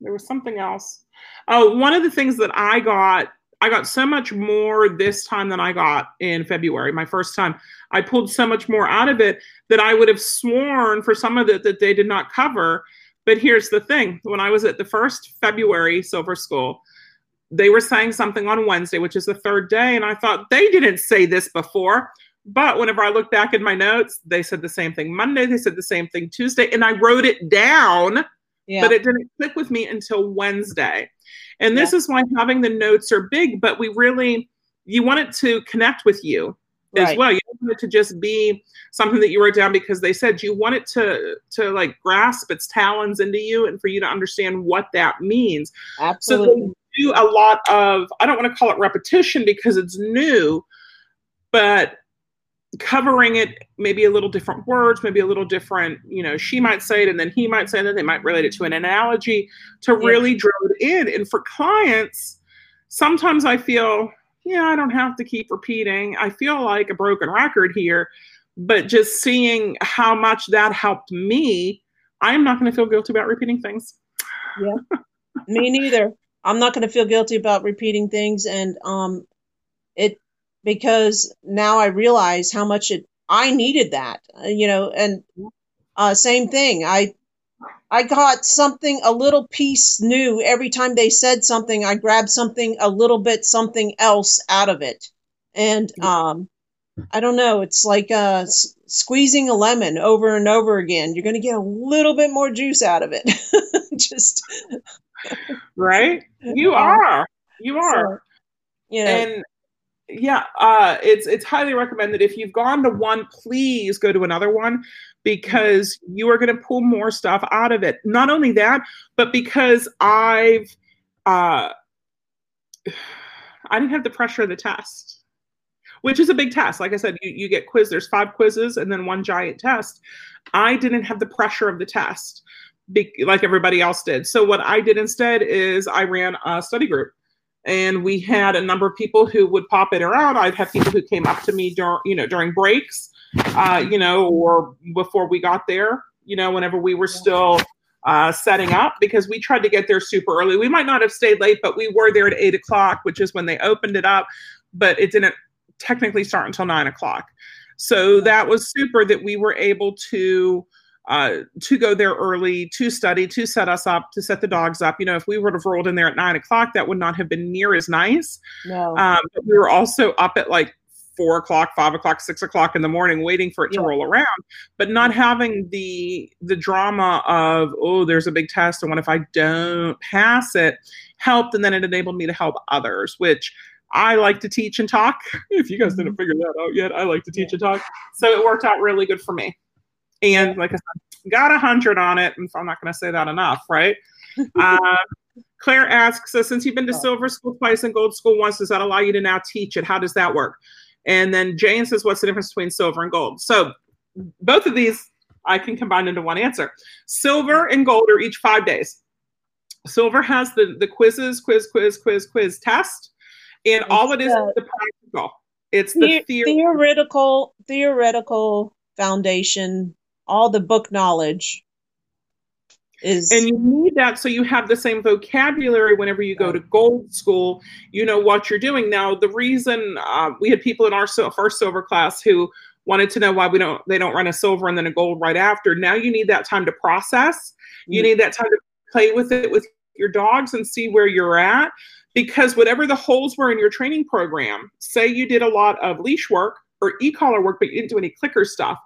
there was something else. Oh, one of the things that I got, I got so much more this time than I got in February, my first time. I pulled so much more out of it that I would have sworn for some of it that they did not cover. But here's the thing when I was at the first February Silver School, they were saying something on Wednesday, which is the third day. And I thought they didn't say this before. But whenever I look back in my notes, they said the same thing. Monday, they said the same thing. Tuesday, and I wrote it down, yeah. but it didn't click with me until Wednesday. And this yeah. is why having the notes are big, but we really, you want it to connect with you right. as well. You don't want it to just be something that you wrote down because they said you want it to to like grasp its talons into you and for you to understand what that means. Absolutely. So do a lot of I don't want to call it repetition because it's new, but covering it maybe a little different words maybe a little different you know she might say it and then he might say that they might relate it to an analogy to yeah. really drill it in. And for clients sometimes i feel yeah i don't have to keep repeating. I feel like a broken record here but just seeing how much that helped me i'm not going to feel guilty about repeating things. Yeah. Me neither i'm not going to feel guilty about repeating things and um it because now I realize how much it I needed that, you know, and uh, same thing. I I got something a little piece new every time they said something. I grabbed something a little bit something else out of it, and um, I don't know. It's like uh, s- squeezing a lemon over and over again. You're going to get a little bit more juice out of it. Just right. You are. You are. So, know, and yeah, uh, it's it's highly recommended. If you've gone to one, please go to another one because you are going to pull more stuff out of it. Not only that, but because I've uh, I didn't have the pressure of the test, which is a big test. Like I said, you, you get quiz. There's five quizzes and then one giant test. I didn't have the pressure of the test, be- like everybody else did. So what I did instead is I ran a study group and we had a number of people who would pop in or out. I'd have people who came up to me during, you know, during breaks, uh, you know, or before we got there, you know, whenever we were still uh, setting up, because we tried to get there super early. We might not have stayed late, but we were there at eight o'clock, which is when they opened it up, but it didn't technically start until nine o'clock. So that was super that we were able to uh, to go there early, to study, to set us up, to set the dogs up. You know, if we would have rolled in there at nine o'clock, that would not have been near as nice. No. Um, but we were also up at like four o'clock, five o'clock, six o'clock in the morning, waiting for it to roll around, but not having the the drama of oh, there's a big test, and what if I don't pass it? Helped, and then it enabled me to help others, which I like to teach and talk. If you guys didn't mm-hmm. figure that out yet, I like to teach yeah. and talk. So it worked out really good for me. And like I said, got a hundred on it. And I'm not going to say that enough, right? uh, Claire asks, so since you've been to silver school twice and gold school once, does that allow you to now teach it? How does that work? And then Jane says, what's the difference between silver and gold? So both of these I can combine into one answer. Silver and gold are each five days. Silver has the, the quizzes, quiz, quiz, quiz, quiz test. And all it is is the practical. It's the, the theoretical, theoretical foundation all the book knowledge is and you need that so you have the same vocabulary whenever you go to gold school. You know what you're doing. Now the reason uh, we had people in our first silver class who wanted to know why we don't they don't run a silver and then a gold right after. Now you need that time to process. You mm-hmm. need that time to play with it with your dogs and see where you're at. Because whatever the holes were in your training program say you did a lot of leash work or e-collar work but you didn't do any clicker stuff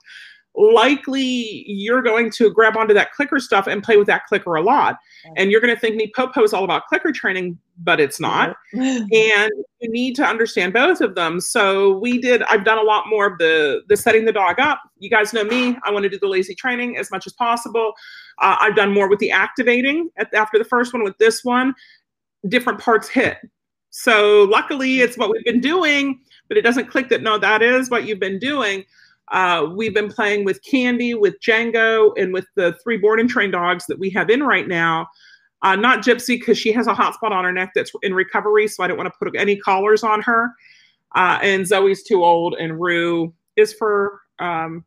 likely you're going to grab onto that clicker stuff and play with that clicker a lot. And you're going to think NePoPo is all about clicker training, but it's not. and you need to understand both of them. So we did, I've done a lot more of the, the setting the dog up. You guys know me. I want to do the lazy training as much as possible. Uh, I've done more with the activating at, after the first one. With this one, different parts hit. So luckily it's what we've been doing, but it doesn't click that no, that is what you've been doing. Uh, we've been playing with Candy, with Django, and with the three board and train dogs that we have in right now. Uh, not Gypsy because she has a hot spot on her neck that's in recovery, so I don't want to put any collars on her. Uh, and Zoe's too old, and Rue is for um,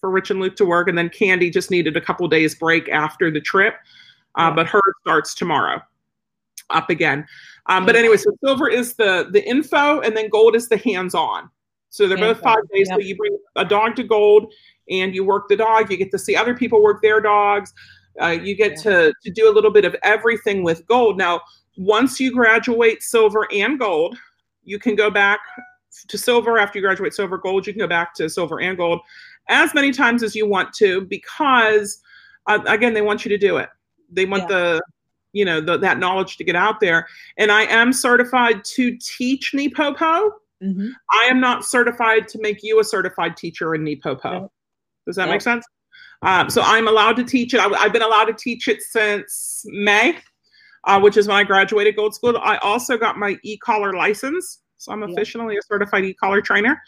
for Rich and Luke to work, and then Candy just needed a couple days break after the trip, uh, but her starts tomorrow, up again. Um, but anyway, so silver is the the info, and then gold is the hands on. So they're both five days. Yep. So you bring a dog to gold, and you work the dog. You get to see other people work their dogs. Uh, you get yeah. to to do a little bit of everything with gold. Now, once you graduate silver and gold, you can go back to silver after you graduate silver gold you can go back to silver and gold as many times as you want to because uh, again they want you to do it they want yeah. the you know the, that knowledge to get out there and i am certified to teach NePoPo mm-hmm. i am not certified to make you a certified teacher in NePoPo does that make sense um, so i'm allowed to teach it I, have been allowed to teach it since may uh, which is when i graduated gold school i also got my e-collar license so I'm officially a certified e-collar trainer,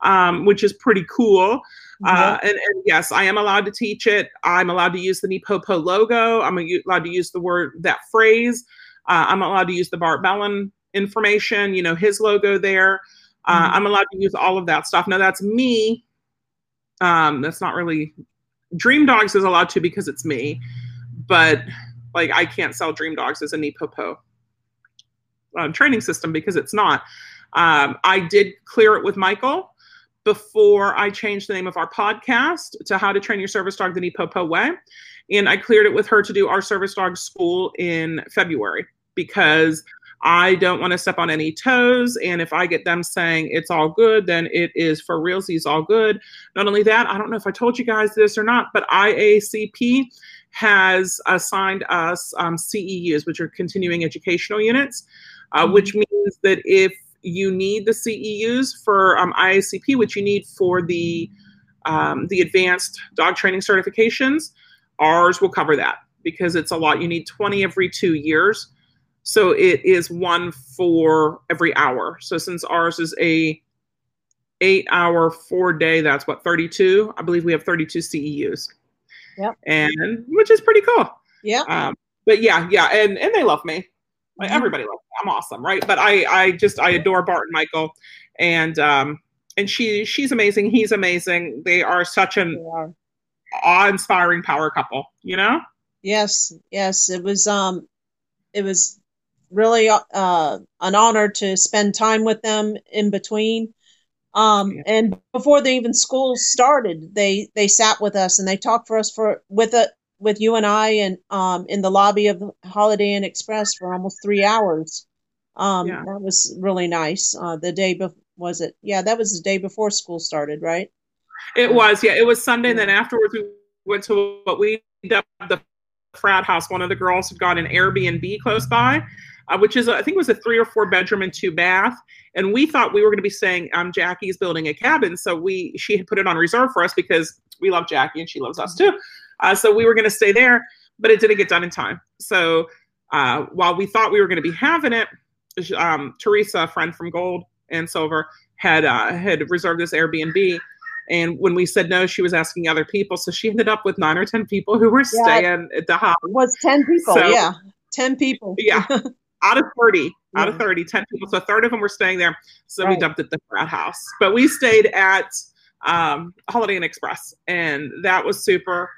um, which is pretty cool. Uh, and, and, yes, I am allowed to teach it. I'm allowed to use the NePoPo logo. I'm allowed to use the word that phrase. Uh, I'm allowed to use the Bart Bellon information. You know his logo there. Uh, mm-hmm. I'm allowed to use all of that stuff. Now that's me. Um, that's not really Dream Dogs is allowed to because it's me, but like I can't sell Dream Dogs as a NePoPo uh, training system because it's not. Um, I did clear it with Michael before I changed the name of our podcast to How to Train Your Service Dog the NePoPo Way. And I cleared it with her to do our service dog school in February because I don't want to step on any toes. And if I get them saying it's all good, then it is for realsies all good. Not only that, I don't know if I told you guys this or not, but IACP has assigned us um, CEUs, which are continuing educational units, uh, mm-hmm. which means that if you need the CEUs for um, IACP, which you need for the um, the advanced dog training certifications. Ours will cover that because it's a lot. You need 20 every two years. So it is one for every hour. So since ours is a eight hour, four day, that's what, 32? I believe we have 32 CEUs. Yep. And which is pretty cool. Yeah. Um, but yeah, yeah. And, and they love me. Like mm-hmm. everybody loves me. I'm awesome, right? But I, I just I adore Bart and Michael, and um, and she she's amazing. He's amazing. They are such an awe-inspiring power couple. You know? Yes, yes. It was um, it was really uh an honor to spend time with them in between. Um, yeah. and before they even school started, they they sat with us and they talked for us for with a with you and I and um, in the lobby of the Holiday Inn Express for almost three hours. Um, yeah. That was really nice. Uh, the day before, was it? Yeah, that was the day before school started, right? It was. Yeah, it was Sunday. And then afterwards, we went to what we dubbed the frat house. One of the girls had got an Airbnb close by, uh, which is, I think, it was a three or four bedroom and two bath. And we thought we were going to be saying, Um, Jackie's building a cabin, so we she had put it on reserve for us because we love Jackie and she loves us too. Uh, so we were going to stay there, but it didn't get done in time. So uh, while we thought we were going to be having it, um, Teresa, a friend from Gold and Silver, had uh, had reserved this Airbnb. And when we said no, she was asking other people. So she ended up with nine or ten people who were yeah, staying at the house. Was ten people? So, yeah, ten people. yeah, out of thirty, yeah. out of 30, 10 people. So a third of them were staying there. So right. we dumped at the frat house. But we stayed at um, Holiday Inn Express, and that was super.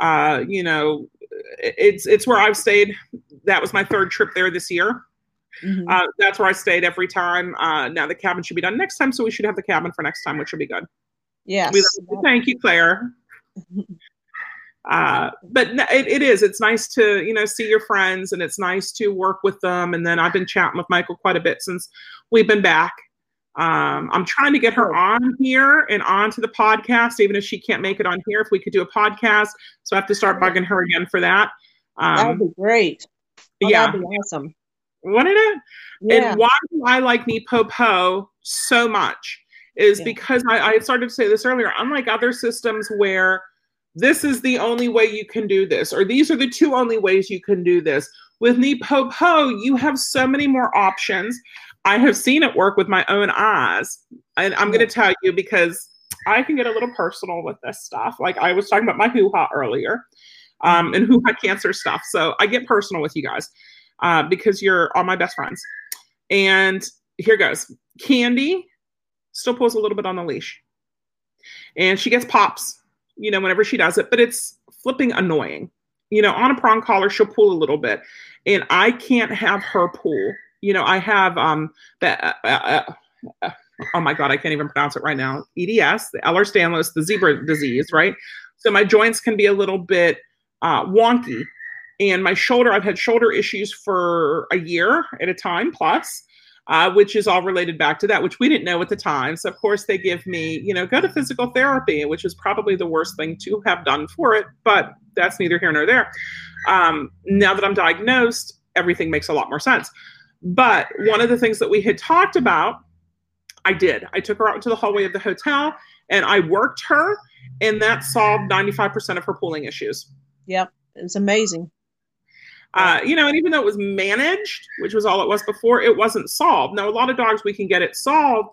Uh, you know, it's it's where I've stayed. That was my third trip there this year. Mm-hmm. Uh, that's where I stayed every time. Uh, now the cabin should be done next time, so we should have the cabin for next time, which would be good. Yes. thank you, Claire. uh, but it, it is. It's nice to you know see your friends, and it's nice to work with them. And then I've been chatting with Michael quite a bit since we've been back. Um, I'm trying to get her on here and onto the podcast, even if she can't make it on here. If we could do a podcast, so I have to start bugging her again for that. Um, that'd be great. Oh, yeah, that'd be awesome. Wouldn't it? Yeah. And why do I like NePoPo so much is yeah. because I, I started to say this earlier. Unlike other systems where this is the only way you can do this, or these are the two only ways you can do this. With NePoPo, you have so many more options. I have seen it work with my own eyes. And I'm going to tell you because I can get a little personal with this stuff. Like I was talking about my hoo ha earlier. um, and who had cancer stuff. So I get personal with you guys uh, because you're all my best friends. And here goes. Candy still pulls a little bit on the leash, and she gets pops, you know, whenever she does it, but it's flipping annoying. You know, on a prong collar, she'll pull a little bit, and I can't have her pull. You know, I have um that. Uh, uh, uh, oh my god, I can't even pronounce it right now. EDS, the Ehlers-Danlos, the zebra disease, right? So my joints can be a little bit uh, wonky, and my shoulder. I've had shoulder issues for a year at a time plus. Uh, which is all related back to that, which we didn't know at the time. So, of course, they give me, you know, go to physical therapy, which is probably the worst thing to have done for it, but that's neither here nor there. Um, now that I'm diagnosed, everything makes a lot more sense. But one of the things that we had talked about, I did. I took her out into the hallway of the hotel and I worked her, and that solved 95% of her pulling issues. Yep, it's amazing. Uh, you know, and even though it was managed, which was all it was before, it wasn't solved. Now, a lot of dogs we can get it solved,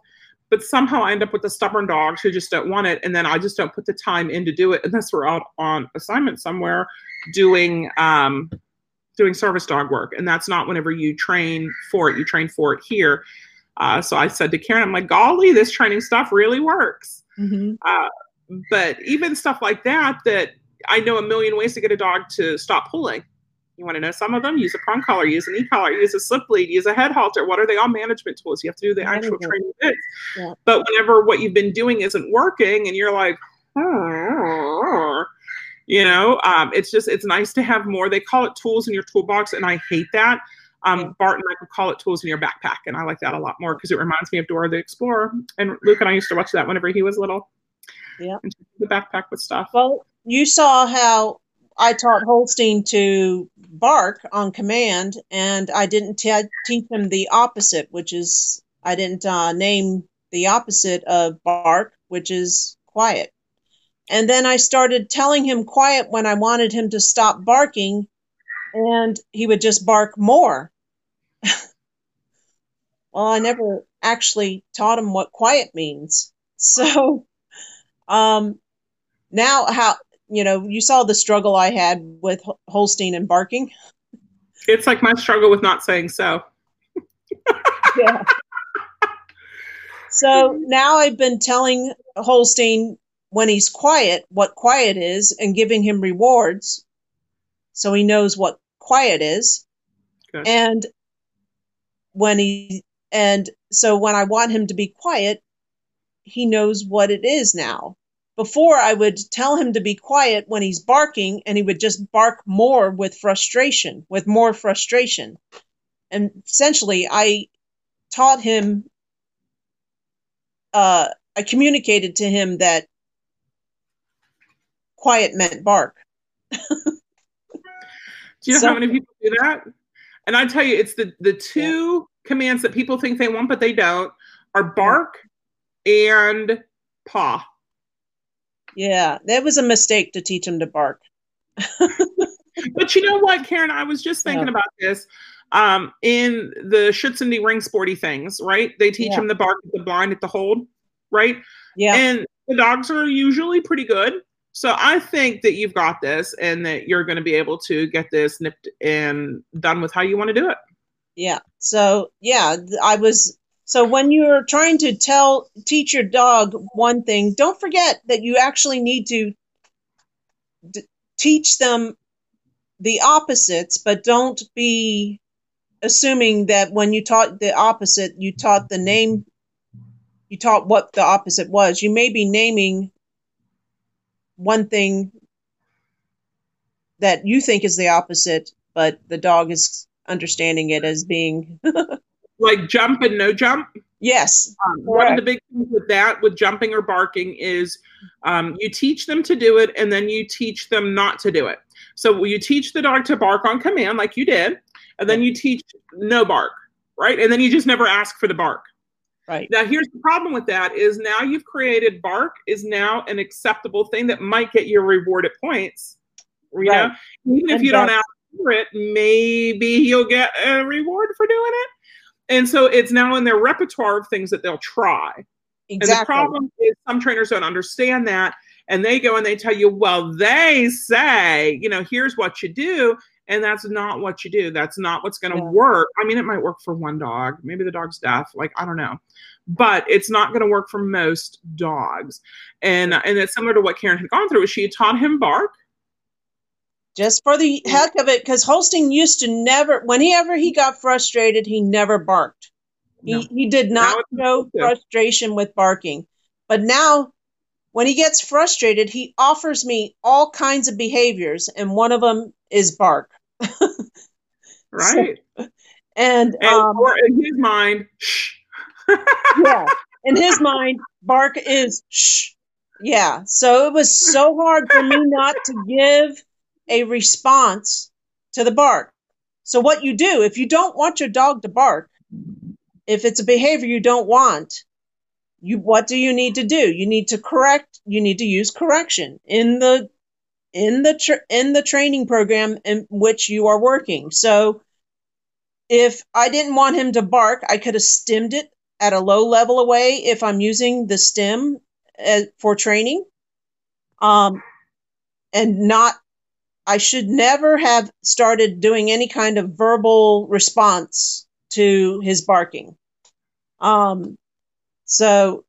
but somehow I end up with the stubborn dogs who just don't want it, and then I just don't put the time in to do it unless we're out on assignment somewhere doing um, doing service dog work, and that's not whenever you train for it. You train for it here. Uh, so I said to Karen, I'm like, golly, this training stuff really works. Mm-hmm. Uh, but even stuff like that, that I know a million ways to get a dog to stop pulling. You want to know some of them? Use a prong collar, use an e-collar, use a slip lead, use a head halter. What are they all management tools? You have to do the actual training. Yeah. But whenever what you've been doing isn't working and you're like, you know, um, it's just, it's nice to have more. They call it tools in your toolbox, and I hate that. Um, Yeah. Bart and I would call it tools in your backpack, and I like that a lot more because it reminds me of Dora the Explorer. And Luke and I used to watch that whenever he was little. Yeah. The backpack with stuff. Well, you saw how I taught Holstein to bark on command, and I didn't te- teach him the opposite, which is I didn't uh, name the opposite of bark, which is quiet. And then I started telling him quiet when I wanted him to stop barking, and he would just bark more. well, I never actually taught him what quiet means. So, um, now how you know you saw the struggle I had with Holstein and barking. It's like my struggle with not saying so. Yeah. so now I've been telling Holstein when he's quiet what quiet is and giving him rewards so he knows what quiet is. Good. And when he and so when I want him to be quiet, he knows what it is now. Before I would tell him to be quiet when he's barking and he would just bark more with frustration, with more frustration. And essentially I taught him uh I communicated to him that quiet meant bark. Do you know So- how many people do that? And I tell you, it's the the two commands that people think they want but they don't are bark and paw. Yeah, that was a mistake to teach him to bark. But you know what, Karen? I was just thinking Yeah. about this. Um, in the Schutzendy ring sporty things, right? They teach Yeah. them the bark at the blind at the hold, right? Yeah. And the dogs are usually pretty good. So I think that you've got this and that you're going to be able to get this nipped and done with how you want to do it. Yeah. So yeah, I was. So when you're trying to tell teach your dog one thing, don't forget that you actually need to d- teach them the opposites, but don't be assuming that when you taught the opposite, you taught the name. You taught what the opposite was. You may be naming one thing that you think is the opposite, but the dog is understanding it as being Like jump and no jump. yes, Um, one of the big things with that, with jumping or barking, is um, you teach them to do it and then you teach them not to do it. So you teach the dog to bark on command, like you did, and then you teach no bark, right? And then you just never ask for the bark. right. Now, here's the problem with that: is now you've created bark is now an acceptable thing that might get you rewarded points. You Right. know, even if And you don't ask for it, maybe you'll get a reward for doing it. And so it's now in their repertoire of things that they'll try. And the problem is some trainers don't understand that and they go and they tell you, well, they say, you know, here's what you do. And that's not what you do. That's not what's going to Yeah. work. I mean, it might work for one dog. Maybe the dog's deaf. Like, I don't know. But it's not going to work for most dogs. And and it's similar to what Karen had gone through. She had taught him bark. Just for the heck of it, because Holstein used to never, whenever he got frustrated, he never barked. No. He, he did not show frustration with barking. But now, when he gets frustrated, he offers me all kinds of behaviors, and one of them is bark. Right. And, and um, or in his mind, shh. yeah, in his mind, bark is shh. Yeah. So it was so hard for me not to give a response to the bark. So what you do, if you don't want your dog to bark, if it's a behavior you don't want, you what do you need to do? You need to correct, you need to use correction in the in the tr- in the training program in which you are working. So if I didn't want him to bark, I could have stimmed it at a low level away if I'm using the stim uh, for training. Um, and not, I should never have started doing any kind of verbal response to his barking. Um, so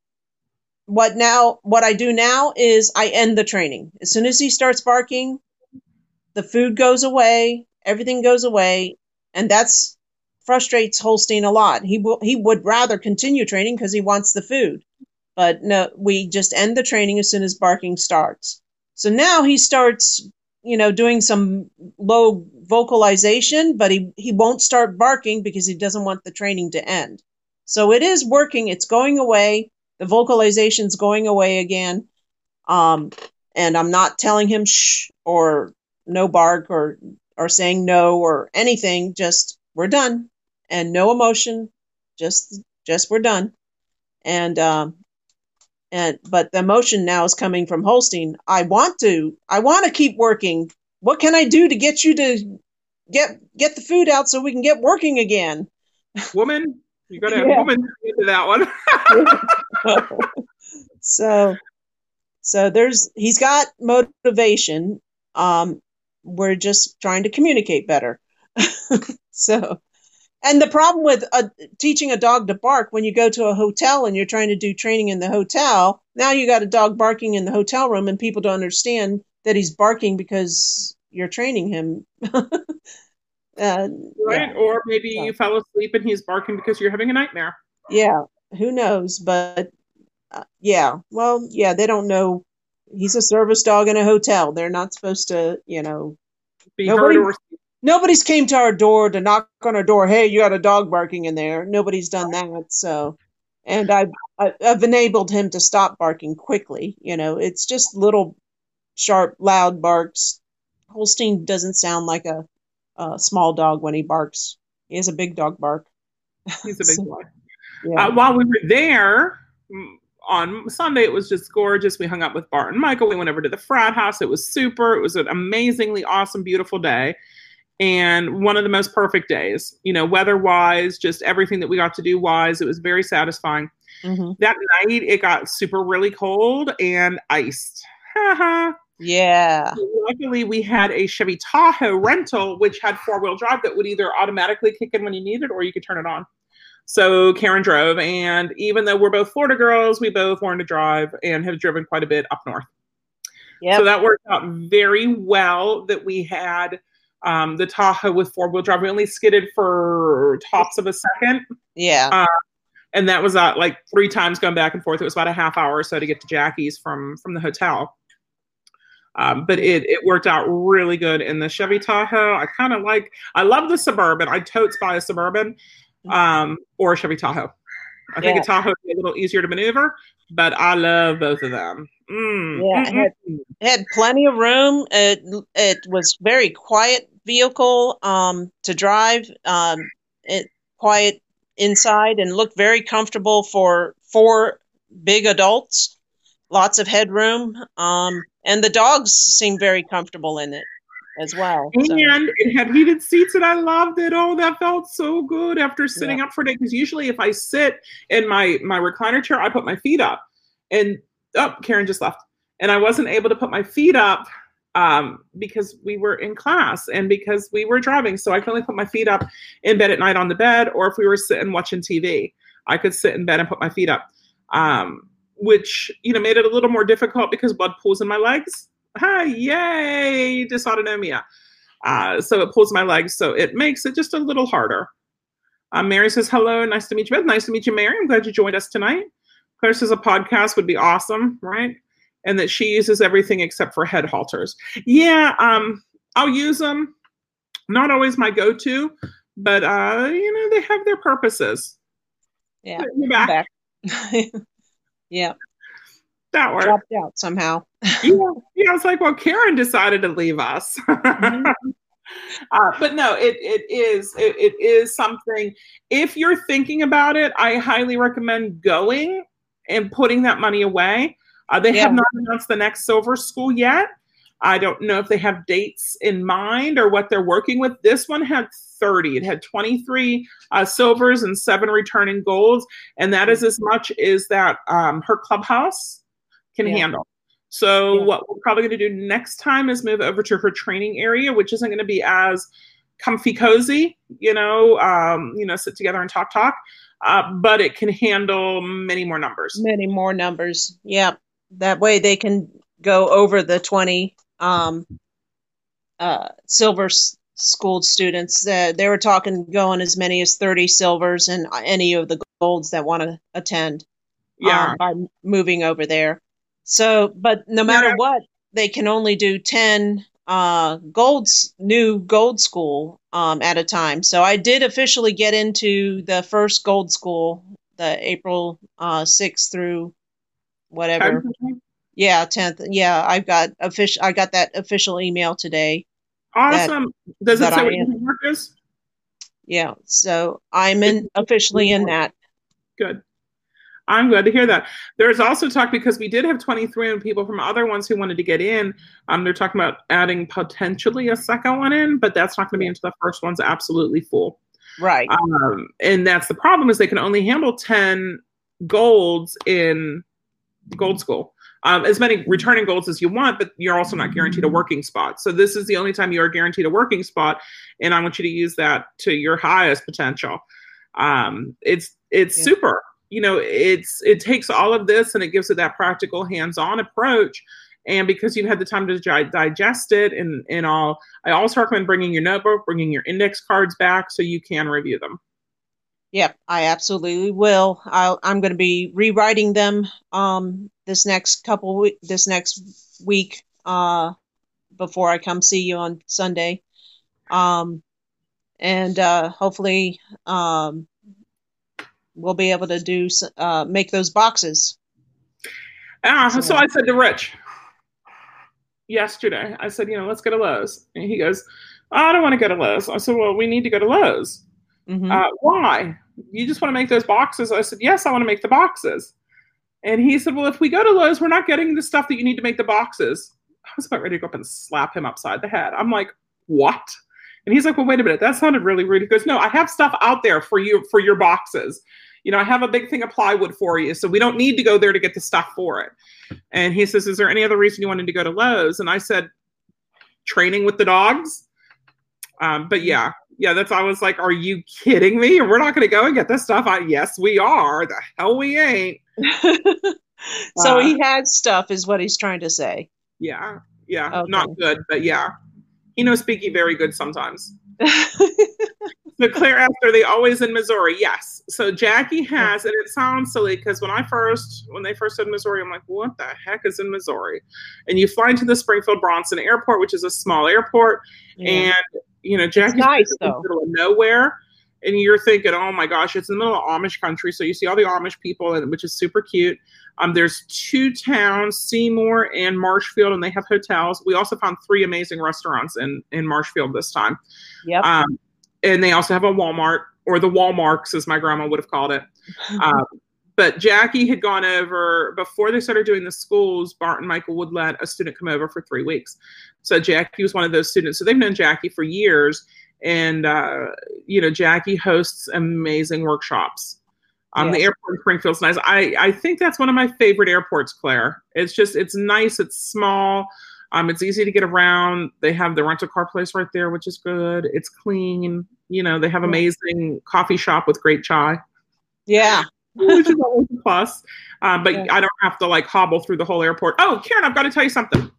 what now, what I do now is I end the training. As soon as he starts barking, the food goes away, everything goes away, and that's frustrates Holstein a lot. He he would rather continue training because he wants the food. But no, we just end the training as soon as barking starts. So now he starts, you know, doing some low vocalization, but he, he won't start barking because he doesn't want the training to end. So it is working, it's going away. The vocalization's going away again. Um, and I'm not telling him shh or no bark or or saying no or anything, just we're done and no emotion just just we're done and um and but the emotion now is coming from holstein. I want to i want to keep working. What can i do to get you to get get the food out so we can get working again? Woman, you got to have Yeah. woman into that one. so so there's he's got motivation. Um we're just trying to communicate better. So and the problem with uh, teaching a dog to bark when you go to a hotel and you're trying to do training in the hotel now you got a dog barking in the hotel room and people don't understand that he's barking because you're training him uh, right? Or maybe Yeah. you fell asleep and he's barking because you're having a nightmare. yeah who knows but uh, yeah well yeah they don't know he's a service dog in a hotel they're not supposed to you know Be Nobody- heard or nobody's came to our door to knock on our door hey you got a dog barking in there nobody's done that so and i've I- i've enabled him to stop barking quickly you know it's just little sharp loud barks holstein doesn't sound like a, a small dog when he barks he has a big dog bark he's a big So- boy. yeah Uh, while we were there on Sunday, it was just gorgeous. We hung out with Bart and Michael. We went over to the frat house. It was super. It was an amazingly awesome, beautiful day. And one of the most perfect days, you know, weather wise, just everything that we got to do wise. It was very satisfying. Mhm. That night, it got super really cold and iced. Haha. yeah Luckily, we had a Chevy Tahoe rental, which had four wheel drive that would either automatically kick in when you needed it or you could turn it on. So Karen drove. And even though we're both Florida girls, we both learned to drive and have driven quite a bit up north. Yep. So that worked out very well that we had um, the Tahoe with four wheel drive. We only skidded for tops of a second. yeah And that was uh, like three times going back and forth. It was about a half hour or so to get to Jackie's from from the hotel. Um, but it it worked out really good in the Chevy Tahoe. I kind of like. I love the Suburban. I totes buy a Suburban um, or a Chevy Tahoe. I think a Tahoe would be a little easier to maneuver, but I love both of them. Mm, Yeah, it mm. It had plenty of room. It it was very quiet vehicle um, to drive. Um, it quiet inside and looked very comfortable for four big adults. Lots of headroom, um, and the dogs seemed very comfortable in it as well. So, And it had heated seats, and I loved it. Oh, that felt so good after sitting up for a day. Because usually, if I sit in my my recliner chair, I put my feet up, and oh, Karen just left, and I wasn't able to put my feet up um, because we were in class and because we were driving. So I could only put my feet up in bed at night on the bed, or if we were sitting watching TV, I could sit in bed and put my feet up, um, which you know made it a little more difficult because blood pools in my legs. Hi, yay, dysautonomia. Uh, so it pulls my legs, so it makes it just a little harder. Um, Mary says, hello, nice to meet you, Beth. Nice to meet you, Mary. I'm glad you joined us tonight. Claire says a podcast would be awesome, right? And that she uses everything except for head halters. Yeah, um, I'll use them. Not always my go-to, but uh, you know, they have their purposes. Yeah. Back. back. yeah. That worked. Dropped out somehow. yeah, yeah, I was like, well, Karen decided to leave us. Mhm. Uh, but no, it it is it, it is something. If you're thinking about it, I highly recommend going and putting that money away. Uh, they Yeah. have not announced the next silver school yet. I don't know if they have dates in mind or what they're working with. This one had 30. It had 23 uh, silvers and seven returning golds, and that is as much as that um, her clubhouse can Yeah. handle. So Yeah. what we're probably going to do next time is move over to her training area, which isn't going to be as comfy cozy, you know, um, you know, sit together and talk talk, uh, but it can handle many more numbers. Many more numbers. Yeah. That way they can go over the 20 um, uh, silver s- school students. Uh, they were talking going as many as 30 silvers and any of the golds that want to attend Yeah, um, by moving over there. So, but no matter Yeah. what, they can only do 10 uh, golds, new gold school um, at a time. So I did officially get into the first gold school, the April uh, 6th through whatever. Yeah, 10th. Yeah, I've got official. I got that official email today. awesome. Does it say what your work is? Yeah, so I'm in officially in that. Good. I'm glad to hear that. There's also talk because we did have 23 and people from other ones who wanted to get in. Um, they're talking about adding potentially a second one in, but that's not going to be until the first one's absolutely full. Right. Um, and that's the problem is they can only handle 10 golds in gold school. Um, as many returning golds as you want, but you're also not guaranteed a working spot. So this is the only time you are guaranteed a working spot, and I want you to use that to your highest potential. Um, it's it's Yeah. super. You know, it's it takes all of this and it gives it that practical, hands-on approach. And because you've had the time to di- digest it and and all, I also recommend bringing your notebook, bringing your index cards back so you can review them. Yep, I absolutely will. I'll, I'm going to be rewriting them um, this next couple week, this next week uh, before I come see you on Sunday, um, and uh, hopefully um, we'll be able to do uh, make those boxes. Ah, So- so I said to Rich yesterday, I said, you know, let's go to Lowe's. And he goes, I don't want to go to Lowe's. I said, well, we need to go to Lowe's. hmm Uh, why? You just want to make those boxes? I said, yes, I want to make the boxes. And he said, well, if we go to Lowe's, we're not getting the stuff that you need to make the boxes. I was about ready to go up and slap him upside the head. I'm like, what? And he's like, well, wait a minute. That sounded really rude. He goes, no, I have stuff out there for you for your boxes. You know, I have a big thing of plywood for you, so we don't need to go there to get the stuff for it. And he says, is there any other reason you wanted to go to Lowe's? And I said, training with the dogs. Um, but yeah, yeah, that's I was like, are you kidding me? We're not going to go and get this stuff. I yes, we are. The hell we ain't. so Uh, he has stuff, is what he's trying to say. Yeah, yeah, Okay. not good, but yeah, he knows Speaky very good sometimes. the Claire asked, are they always in Missouri? Yes. So Jackie has, and it sounds silly because when I first, when they first said Missouri, I'm like, what the heck is in Missouri? And you fly into the Springfield Branson Airport, which is a small airport, Yeah. and you know Jackie's nice, in the though. middle of nowhere, and you're thinking, oh my gosh, it's in the middle of Amish country, so you see all the Amish people, and which is super cute. Um, there's two towns, Seymour and Marshfield, and they have hotels. We also found three amazing restaurants in in Marshfield this time. Yep. Um, and they also have a Walmart or the Walmarts, as my grandma would have called it. Um, but Jackie had gone over before they started doing the schools. Bart and Michael would let a student come over for three weeks. So Jackie was one of those students. So they've known Jackie for years, and uh, you know Jackie hosts amazing workshops. Um. The airport in Springfield's nice. I, I think that's one of my favorite airports, Claire. It's just, it's nice. It's small. Um, it's easy to get around. They have the rental car place right there, which is good. It's clean. You know, they have amazing coffee shop with great chai, Yeah. Which is always a plus. Um, but Yeah. I don't have to like hobble through the whole airport. Oh, Karen, I've got to tell you something.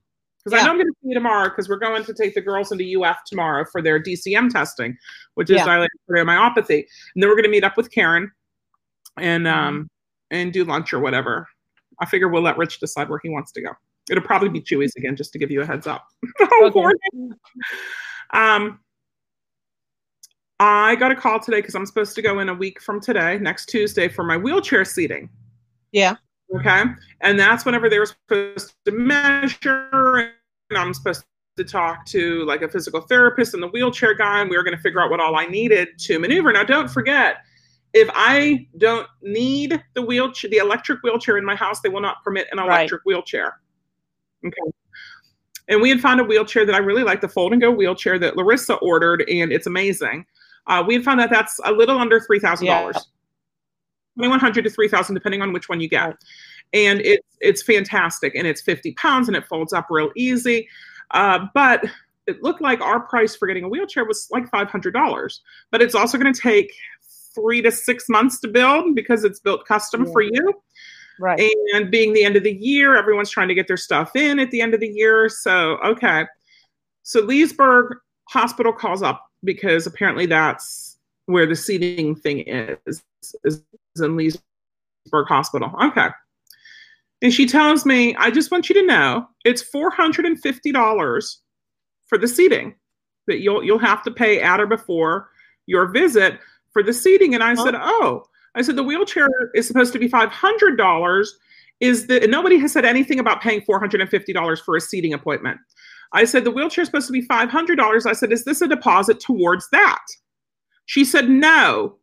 Because I know I'm going to see you tomorrow because we're going to take the girls into UF tomorrow for their DCM testing, which is Yeah. dilated cardiomyopathy. And then we're going to meet up with Karen and Mm-hmm. um and do lunch or whatever. I figure we'll let Rich decide where he wants to go. It'll probably be Chuy's again, just to give you a heads up. Okay. Um, I got a call today because I'm supposed to go in a week from today, next Tuesday, for my wheelchair seating. Yeah. Okay. And that's whenever they were supposed to measure, and I'm supposed to talk to like a physical therapist and the wheelchair guy, and we were going to figure out what all I needed to maneuver. Now, don't forget, if I don't need the wheelchair, the electric wheelchair in my house, they will not permit an Right. electric wheelchair. Okay. And we had found a wheelchair that I really like, the fold and go wheelchair that Larissa ordered, and it's amazing. Uh, we found that that's a little under three thousand dollars, twenty one hundred to three thousand, depending on which one you get. Right. And it's it's fantastic, and it's fifty pounds, and it folds up real easy. Uh, but it looked like our price for getting a wheelchair was like five hundred dollars, but it's also going to take three to six months to build because it's built custom Yeah. for you Right. and being the end of the year, everyone's trying to get their stuff in at the end of the year. So, okay. So, Leesburg Hospital calls up because apparently that's where the seating thing is, is in Leesburg Hospital. Okay. And she tells me, I just want you to know it's $450 for the seating that you'll you'll have to pay at or before your visit for the seating. And I said, Oh, oh. I said the wheelchair is supposed to be five hundred dollars. Is that nobody has said anything about paying four hundred and fifty dollars for a seating appointment? I said the wheelchair is supposed to be five hundred dollars. I said, is this a deposit towards that? She said no.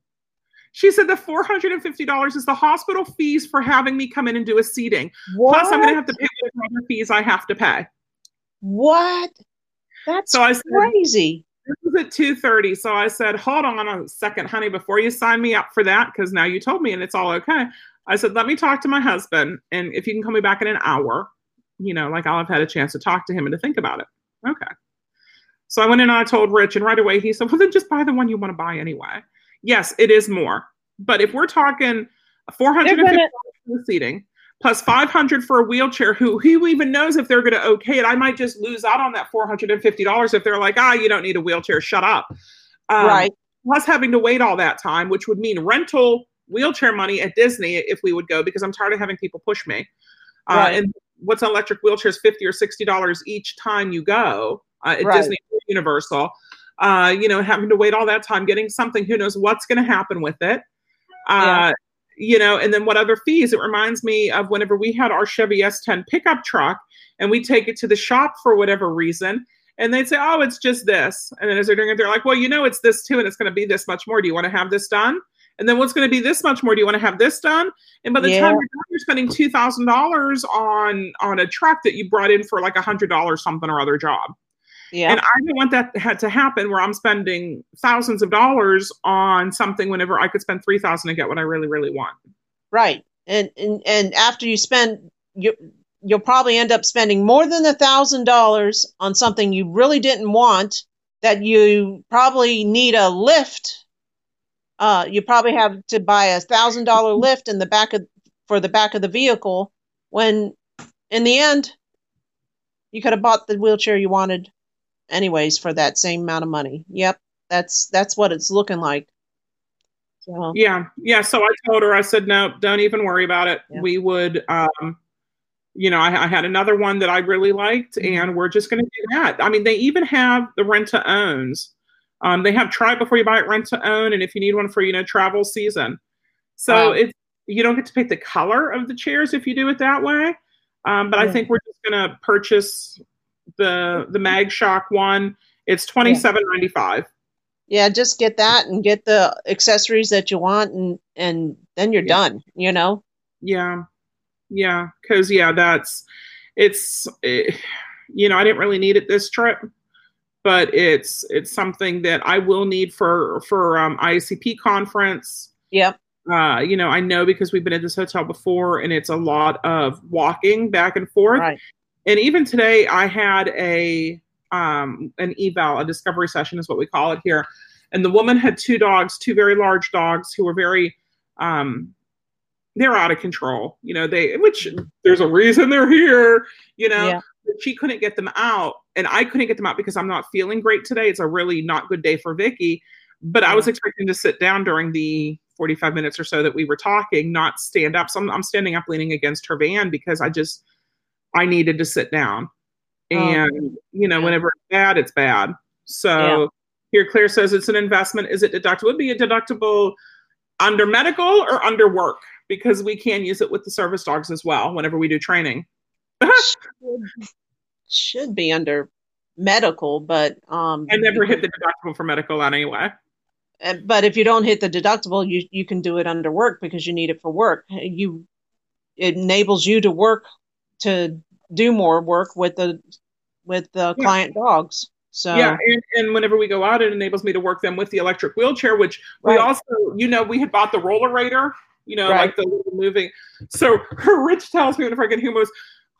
She said the four hundred and fifty dollars is the hospital fees for having me come in and do a seating. What? Plus, I'm going to have to pay whatever other fees I have to pay. What? That's So I said, crazy. this was at 2.30 so i said hold on a second honey before you sign me up for that because now you told me and it's all okay i said let me talk to my husband and if you can call me back in an hour you know like i'll have had a chance to talk to him and to think about it. Okay. So i went in and i told rich and right away he said well then just buy the one you want to buy anyway. Yes it is more. But if we're talking 450 They're for the seating plus 500 for a wheelchair who who even knows if they're going to okay it? I might just lose out on that $450 if they're like ah you don't need a wheelchair. Shut up. Um, right. plus having to wait all that time which would mean rental wheelchair money at disney if we would go because i'm tired of having people push me. Uh, and what's an electric wheelchair is 50 or 60 dollars each time you go uh, at Right. disney universal uh, you know having to wait all that time getting something who knows what's going to happen with it uh, you know, and then what other fees? It reminds me of whenever we had our Chevy S10 pickup truck and we take it to the shop for whatever reason, and they'd say, "Oh, it's just this," and then as they're doing it, they're like, "Well, you know, it's this too, and it's going to be this much more. Do you want to have this done?" And then what's going to be this much more? Do you want to have this done? And by the Yeah. time you're done, you're spending two thousand dollars on on a truck that you brought in for like a hundred dollars something or other job. Yeah. And I don't want that had to happen where I'm spending thousands of dollars on something whenever I could spend three thousand and get what I really, really want. Right. And and and after you spend you you'll probably end up spending more than a thousand dollars on something you really didn't want that you probably need a lift. Uh, you probably have to buy a thousand dollar lift in the back of for the back of the vehicle when in the end you could have bought the wheelchair you wanted anyways for that same amount of money. Yep. That's that's what it's looking like. So Yeah, yeah. So I told her, I said, no, don't even worry about it. Yeah. We would, um, you know, I, I had another one that I really liked, Mhm. and we're just going to do that. I mean, they even have the rent to owns. Um, they have try before you buy it, rent to own, and if you need one for you know travel season. So Wow. it's you don't get to pick the color of the chairs if you do it that way. Um, but I think we're just going to purchase the the Mag Shock one. It's twenty seven ninety five. yeah just get that and get the accessories that you want and and then you're Yeah. done you know Yeah, yeah, because yeah, that's it's eh, you know I didn't really need it this trip, but it's it's something that I will need for for um, ICP conference. yep Uh, you know, I know because we've been at this hotel before and it's a lot of walking back and forth. Right. And even today I had a um an eval, a discovery session is what we call it here. And the woman had two dogs, two very large dogs who were very um they're out of control. You know, they which there's a reason they're here, you know. Yeah. She couldn't get them out and I couldn't get them out because I'm not feeling great today. It's a really not good day for Vicky. But I was expecting to sit down during the 45 minutes or so that we were talking, not stand up. So I'm, I'm standing up leaning against her van because I just I needed to sit down. Oh, And you know, yeah. whenever it's bad, it's bad. So Yeah. here Claire says it's an investment. Is it deductible? Would be a deductible under medical or under work because we can use it with the service dogs as well whenever we do training. should, be under medical, but um, I never hit the deductible for medical anyway. and- But if you don't hit the deductible, you you can do it under work because you need it for work. You it enables you to work to do more work with the with the Yeah. client dogs. So Yeah, and, and whenever we go out, it enables me to work them with the electric wheelchair, which we also, you know, we had bought the roller rater, you know, Right. like the little moving. So her Rich tells me whenever I get home, goes,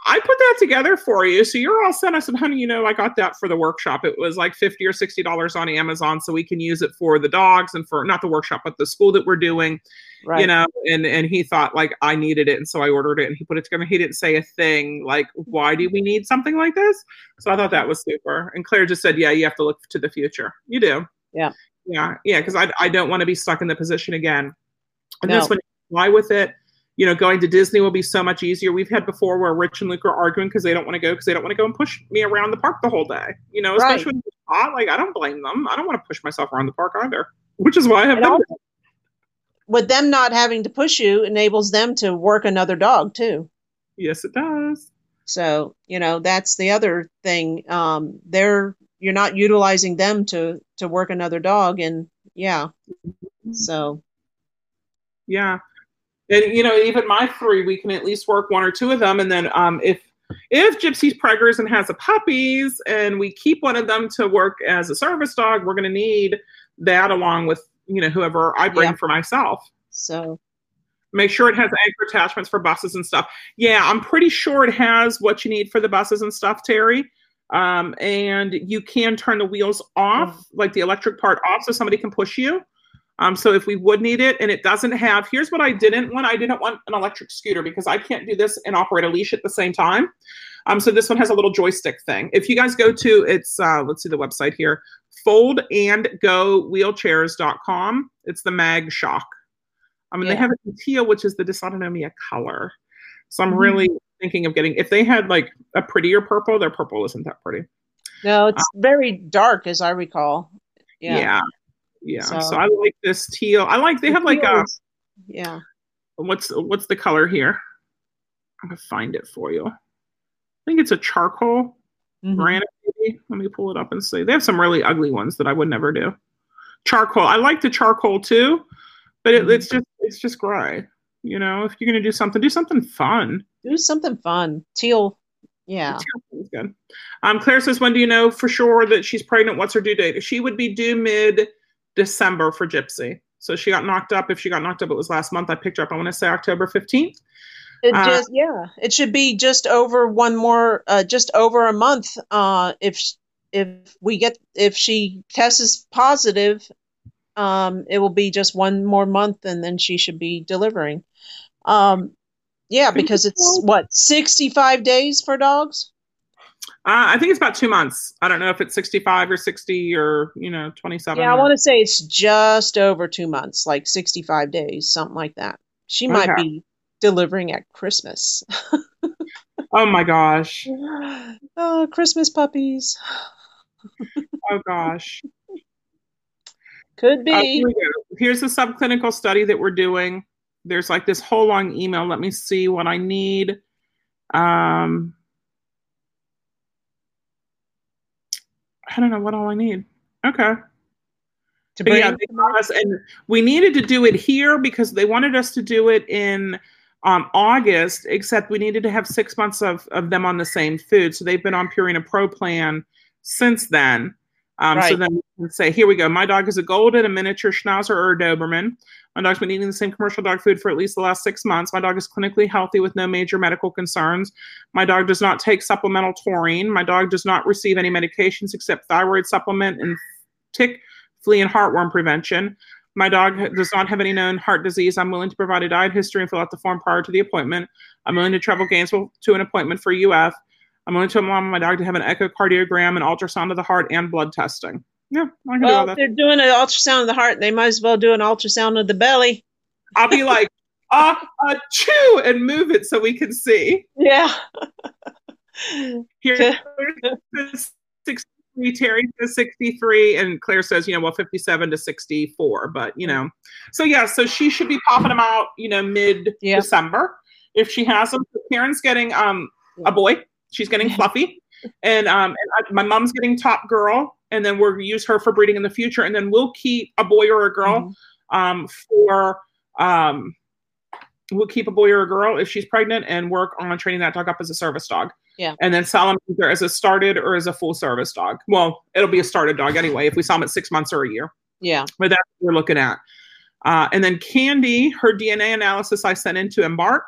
I put that together for you. So you're all set. I said, honey, you know, I got that for the workshop. It was like 50 or $60 on Amazon. So we can use it for the dogs and for not the workshop, but the school that we're doing, right. you know, and, and he thought like I needed it. And so I ordered it and he put it together. He didn't say a thing like, why do we need something like this? So I thought that was super. And Claire just said, yeah, you have to look to the future. You do. Yeah. Yeah. Yeah. Cause I, I don't want to be stuck in the position again. And No. this one, fly with it. You know, going to Disney will be so much easier. We've had before where Rich and Luke are arguing because they don't want to go because they don't want to go and push me around the park the whole day. You know, Right. especially when it's hot. Like I don't blame them. I don't want to push myself around the park either. Which is why I have And done also- with them not having to push you enables them to work another dog too. Yes, it does. So, you know, that's the other thing. Um, they're you're not utilizing them to to work another dog, and yeah. So, Yeah. And you know, even my three, we can at least work one or two of them. And then um if if Gypsy's preggers and has a puppies and we keep one of them to work as a service dog, we're gonna need that along with, you know, whoever I bring Yeah. for myself. so Make sure it has anchor attachments for buses and stuff. Yeah, I'm pretty sure it has what you need for the buses and stuff, Terry. Um, and you can turn the wheels off, like the electric part off, so somebody can push you. Um, so if we would need it, and it doesn't have, here's what I didn't want. I didn't want an electric scooter because I can't do this and operate a leash at the same time. Um, so this one has a little joystick thing. If you guys go to it's uh, let's see the website here, foldandgowheelchairs.com. It's the Mag Shock. I mean, they have it in teal, which is the dysautonomia color. So I'm Mhm. really thinking of getting if they had like a prettier purple, their purple isn't that pretty. no, it's very dark as I recall. Yeah. Yeah. Yeah. So, So- I like this teal. I like they The have like a is- yeah. what's what's the color here? I'm gonna find it for you. I think it's a charcoal granite. Maybe. Let me pull it up and see. They have some really ugly ones that I would never do. Charcoal. I like the charcoal too, but it, Mhm. it's just it's just gray. You know, if you're gonna do something, do something fun. Do something fun. Teal. Yeah. Teal is good. Um, Claire says, when do you know for sure that she's pregnant? What's her due date? She would be due mid December for Gypsy. So she got knocked up. If she got knocked up, it was last month. I picked her up. I want to say October 15th. It Uh, just yeah, it should be just over one more, uh, just over a month. Uh, if if we get if she tests positive, um, it will be just one more month, and then she should be delivering. Um, yeah, because it's what sixty five days for dogs. Uh, I think it's about two months. I don't know if it's 65 or 60 or, you know, 27. Yeah, I or- want to say it's just over two months, like sixty five days, something like that. She might Okay. be delivering at Christmas. Oh my gosh. oh, Christmas puppies. Oh gosh. Could Uh, be. here. Here's the subclinical study that we're doing. There's like this whole long email. Let me see what I need. Um, I don't know what all I need. Okay. to bring yeah, us, and we needed to do it here because they wanted us to do it in um, August, except we needed to have six months of, of them on the same food. So they've been on Purina Pro plan since then. Um, So then we can say, here we go. My dog is a golden, a miniature Schnauzer or a Doberman. My dog's been eating the same commercial dog food for at least the last six months. My dog is clinically healthy with no major medical concerns. My dog does not take supplemental taurine. My dog does not receive any medications except thyroid supplement and tick, flea, and heartworm prevention. My dog does not have any known heart disease. I'm willing to provide a diet history and fill out the form prior to the appointment. I'm willing to travel Gainesville to an appointment for UF. I'm going to allow my dog to have an echocardiogram, an ultrasound of the heart, and blood testing. Yeah, I can do all Well, if that. they're doing an ultrasound of the heart, they might as well do an ultrasound of the belly. I'll be like, ah, uh, chew, and move it so we can see. Yeah. Here, Okay. says 63, Terry says 63, and Claire says, you know, well, 57 to 64. But, you know, so yeah, so she should be popping them out, you know, mid Yeah. December if she has them. Karen's getting um a boy, she's getting fluffy. And um, and I, my mom's getting top girl, and then we'll use her for breeding in the future, and then we'll keep a boy or a girl Mhm. um, for um, we'll keep a boy or a girl if she's pregnant and work on training that dog up as a service dog. Yeah. And then sell him either as a started or as a full service dog. Well, it'll be a started dog anyway if we sell him at six months or a year. Yeah. But that's what we're looking at. Uh, and then Candy, her DNA analysis I sent into Embark.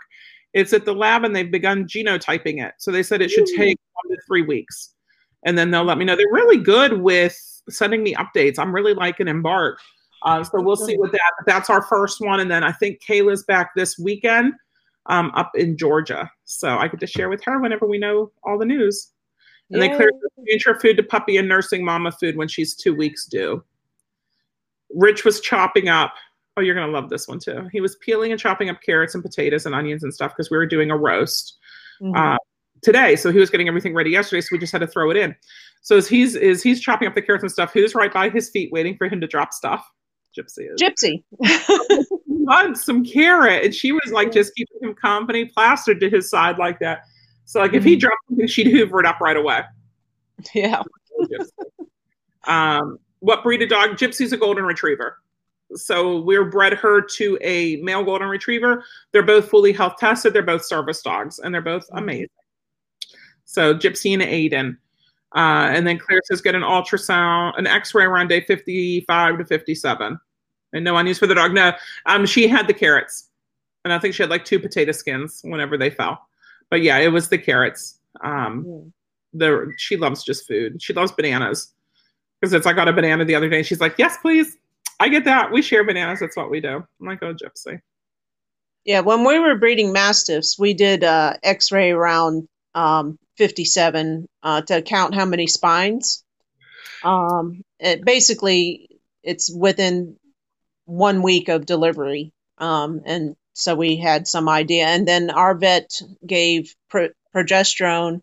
It's at the lab and they've begun genotyping it. So they said it should take one to three weeks. And then they'll let me know. They're really good with sending me updates. I'm really liking Embark. Uh, so we'll see what that. But that's our first one, and then I think Kayla's back this weekend um, up in Georgia. So I get to share with her whenever we know all the news. And Yay. Claire change her food to puppy and nursing mama food when she's two weeks due. Rich was chopping up. Oh, you're gonna love this one too. He was peeling and chopping up carrots and potatoes and onions and stuff because we were doing a roast Mhm. uh, today. So he was getting everything ready yesterday, so we just had to throw it in. So as he's is he's chopping up the carrots and stuff, who's right by his feet waiting for him to drop stuff? Gypsy is. Gypsy. wants some carrot, and she was like just keeping him company, plastered to his side like that. So like if he Mhm. dropped something, she'd hoover it up right away. yeah. um, what breed of dog? Gypsy's a golden retriever. So we're bred her to a male golden retriever. They're both fully health tested. They're both service dogs, and they're both Mhm. amazing. So Gypsy and Aiden. Uh, and then Claire says get an ultrasound, an X-ray around day 55 to 57. And no unused for the dog. No, um, she had the carrots, and I think she had like two potato skins whenever they fell. But yeah, it was the carrots. Um, the she loves just food. She loves bananas because it's I got a banana the other day. and She's like, "Yes, please." I get that. We share bananas. That's what we do. I'm like, "Oh, Gypsy." Yeah, when we were breeding mastiffs, we did uh, X-ray around um, 57 uh, to count how many spines. Um, it basically, it's within one week of delivery, um, and so we had some idea. And then our vet gave pro- progesterone,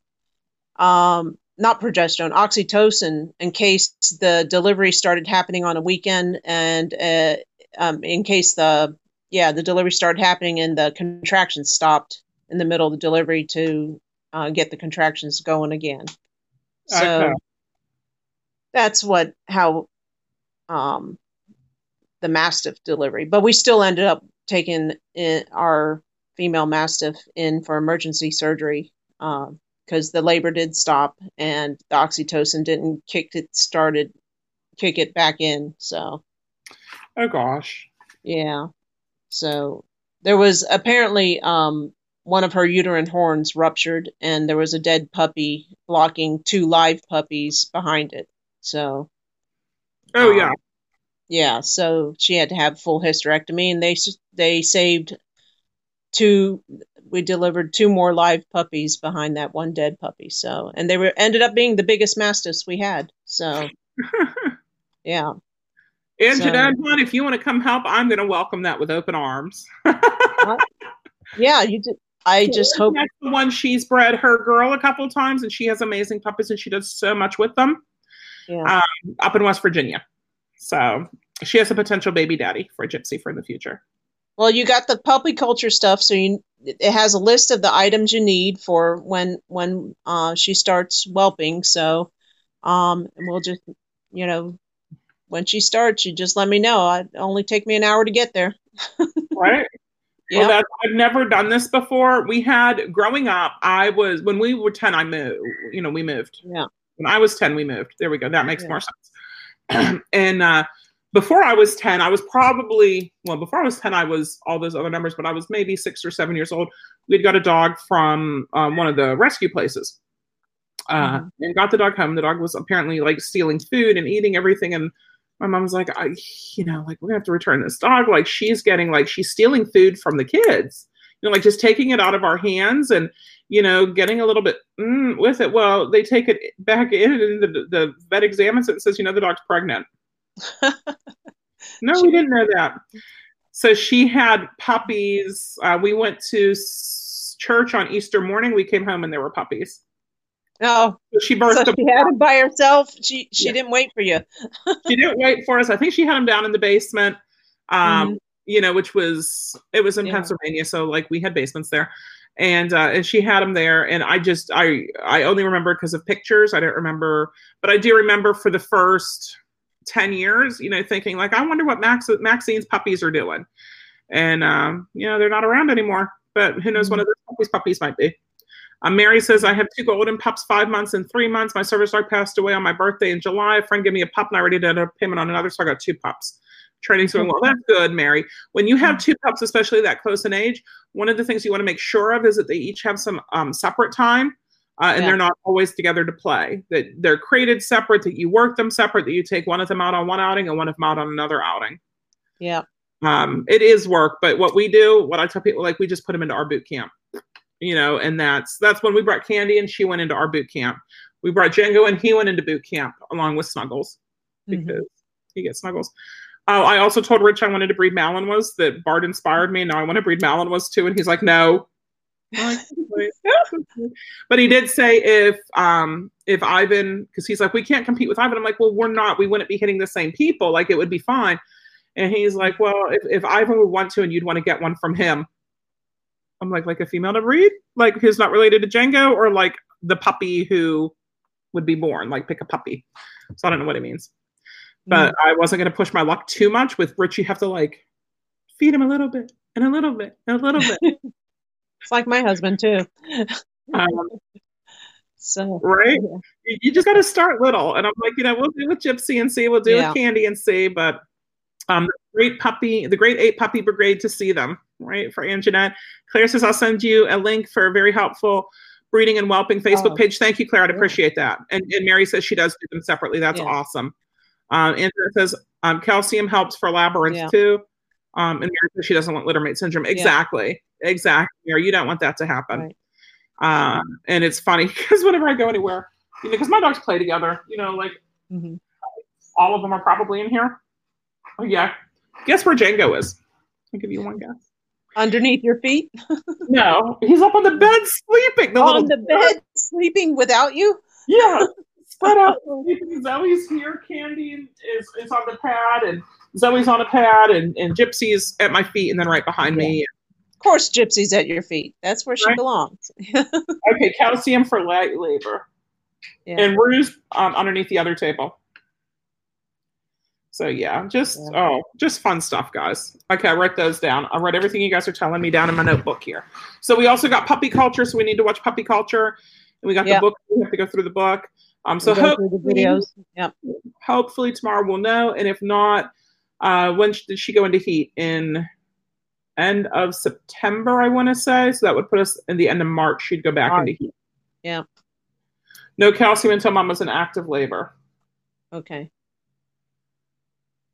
um, not progesterone, oxytocin, in case the delivery started happening on a weekend, and uh, um, in case the yeah, the delivery started happening and the contractions stopped in the middle of the delivery to uh, get the contractions going again. So Okay. that's what how um, the mastiff delivery. But we still ended up taking in our female mastiff in for emergency surgery because the labor did stop and the oxytocin didn't kick it started kick it back in. So Oh gosh. yeah. So there was apparently um, one of her uterine horns ruptured, and there was a dead puppy blocking two live puppies behind it. So Oh Um, yeah. yeah, so she had to have full hysterectomy, and they they saved two. We delivered two more live puppies behind that one dead puppy. So and they were ended up being the biggest mastiffs we had. So yeah, and so- hon, if you want to come help, I'm going to welcome that with open arms. yeah. You did. I just hope. that's the one she's bred her girl a couple times, and she has amazing puppies, and she does so much with them Yeah. Um, up in West Virginia. So she has a potential baby daddy for Gypsy for in the future. Well, you got the puppy culture stuff, so you it has a list of the items you need for when when uh, she starts whelping. So, um, and we'll just you know when she starts, you just let me know. It only take me an hour to get there. Right? Yeah, Well, that's, I've never done this before. We had growing up. I was when we were ten. I moved. You know, we moved. yeah, When I was ten, we moved. There we go. That makes Yeah. more sense. and uh, before I was 10, I was probably, well, before I was 10, I was all those other numbers, but I was maybe six or seven years old. We'd got a dog from um, one of the rescue places uh, mm-hmm. and got the dog home. The dog was apparently like stealing food and eating everything. And my mom was like, I, you know, like we're gonna have to return this dog. Like she's getting like she's stealing food from the kids, you know, like just taking it out of our hands and you know getting a little bit mm, with it. Well, they take it back in, and the, the vet examines it and says, you know, the dog's pregnant. no, we didn't know that. So she had puppies. Uh, we went to church on Easter morning. We came home and there were puppies. Oh, she birthed. So she had them by herself. She she yeah. didn't wait for you. she didn't wait for us. I think she had them down in the basement. Um, mm-hmm. you know, which was it was in yeah. Pennsylvania, so like we had basements there, and uh, and she had them there, and I just I I only remember because of pictures. I don't remember, but I do remember for the first ten years, you know, thinking like I wonder what Max Maxine's puppies are doing, and um, you know they're not around anymore. But who knows? Mm-hmm. One of those puppies puppies might be. Um, Mary says, I have two golden pups, five months and three months. My service dog passed away on my birthday in July. A friend gave me a pup and I already did a payment on another, so I got two pups. Training's going well. That's good, Mary. When you have two pups, especially that close in age, one of the things you want to make sure of is that they each have some um, separate time. Uh, and yeah. they're not always together to play. That they're created separate. That you work them separate. That you take one of them out on one outing and one of them out on another outing. Yeah. Um, it is work, but what we do, what I tell people, like we just put them into our boot camp you know, and that's that's when we brought Candy and she went into our boot camp. We brought Django and he went into boot camp along with Snuggles mm-hmm. because mm-hmm. he gets Snuggles. Uh, I also told Rich I wanted to breed Malinois. That Bart inspired me, and now I want to breed Malinois too. And he's like, no. But he did say if um if Ivan because he's like we can't compete with Ivan. I'm like, well, we're not. We wouldn't be hitting the same people. Like it would be fine. And he's like, well, if, if Ivan would want to, and you'd want to get one from him, I'm like, like a female to breed, like who's not related to Django, or like the puppy who would be born, like pick a puppy. So I don't know what it means. But mm. I wasn't going to push my luck too much with Rich. You have to like feed him a little bit and a little bit and a little bit. it's like my husband too. um, so right, yeah. you, just got to start little. And I'm like, you know, we'll do with Gypsy and see, we'll do yeah. with Candy and see, but um, the great puppy, the great eight puppy brigade to see them, right? For Anjanette. Claire says, I'll send you a link for a very helpful breeding and whelping Facebook oh. page. Thank you, Claire. I'd appreciate that. And, and, Mary says she does do them separately. That's yeah. awesome. Um, Andrea says um, calcium helps for labyrinth yeah. too. Um, and she doesn't want littermate syndrome. Exactly. Yeah. Exactly. Mary, you don't want that to happen. Right. Um, and it's funny because whenever I go anywhere, you know, because my dogs play together, you know, like mm-hmm. all of them are probably in here. Oh, yeah. Guess where Django is? I'll give you one guess. Underneath your feet? no, he's up on the bed sleeping. The on the bed sleeping without you? Yeah. Spread out. Zoe's here. Candy is, is on the pad, and Zoe's on a pad, and, and Gypsy's at my feet, and then right behind yeah. me. Of course, Gypsy's at your feet. That's where she right? belongs. okay, calcium for light labor. Yeah. And Rue's um, underneath the other table. So yeah, just yeah. oh, just fun stuff, guys. Okay, I write those down. I write everything you guys are telling me down in my notebook here. So we also got puppy culture, so we need to watch puppy culture, and we got yep. the book. We have to go through the book. Um, so hopefully, the videos. Yep. Hopefully tomorrow we'll know, and if not, uh, when did she go into heat? In end of September, I want to say. So that would put us in the end of March. She'd go back into heat. Yeah. No calcium until mom was in active labor. Okay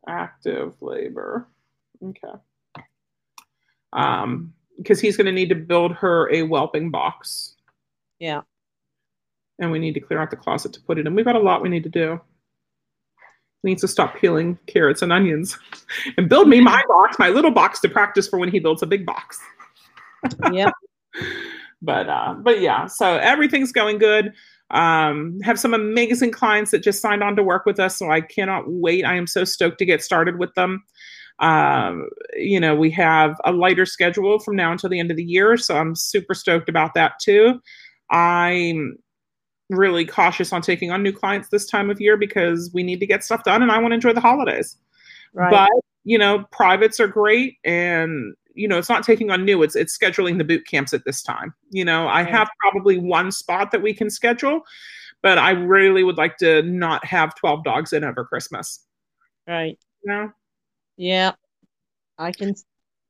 active labor. Okay. Um, because he's going to need to build her a whelping box. Yeah. And we need to clear out the closet to put it in. We've got a lot we need to do. Needs to stop peeling carrots and onions and build me my box, my little box to practice for when he builds a big box. yeah. but uh, but yeah, so everything's going good. Um, have some amazing clients that just signed on to work with us, so I cannot wait. I am so stoked to get started with them. Um, you know, we have a lighter schedule from now until the end of the year, so I'm super stoked about that too. I'm really cautious on taking on new clients this time of year because we need to get stuff done and I want to enjoy the holidays. Right. But, you know, privates are great and you know, it's not taking on new, it's it's scheduling the boot camps at this time. You know, I have probably one spot that we can schedule, but I really would like to not have 12 dogs in over Christmas. Right. You know? Yeah. I can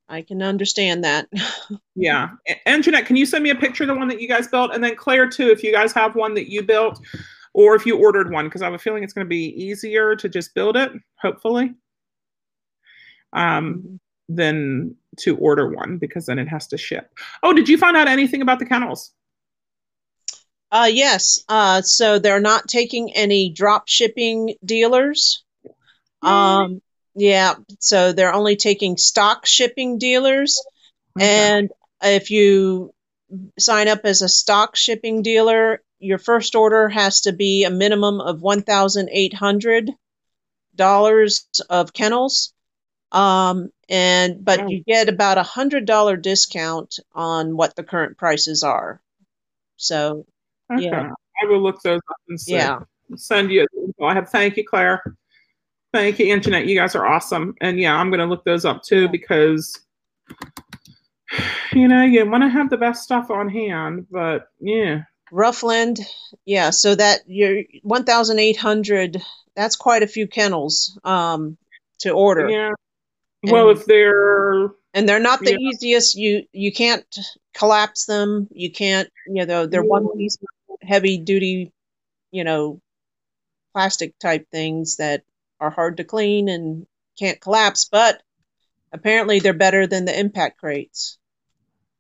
I can understand that. yeah. And Jeanette, can you send me a picture of the one that you guys built? And then Claire, too, if you guys have one that you built or if you ordered one, because I have a feeling it's going to be easier to just build it, hopefully, um, than to order one because then it has to ship. Oh, did you find out anything about the kennels? Uh, yes. Uh, so they're not taking any drop shipping dealers. Um, yeah. So they're only taking stock shipping dealers. Okay. And if you sign up as a stock shipping dealer, your first order has to be a minimum of $1,800 of kennels. Um, and but you get about a hundred dollar discount on what the current prices are. So Okay. Yeah. I will look those up and see. Yeah. Send you. I have. Thank you, Claire. Thank you, Anjanette. You guys are awesome. And yeah, I'm going to look those up too because, you know, you want to have the best stuff on hand, but yeah. Ruff Land, yeah. So that you're 1,800. That's quite a few kennels um, to order. Yeah. Well, and, if they're and they're not the yeah. easiest. You you can't collapse them. You can't. You know, they're one piece heavy duty, you know, plastic type things that are hard to clean and can't collapse, but apparently they're better than the impact crates.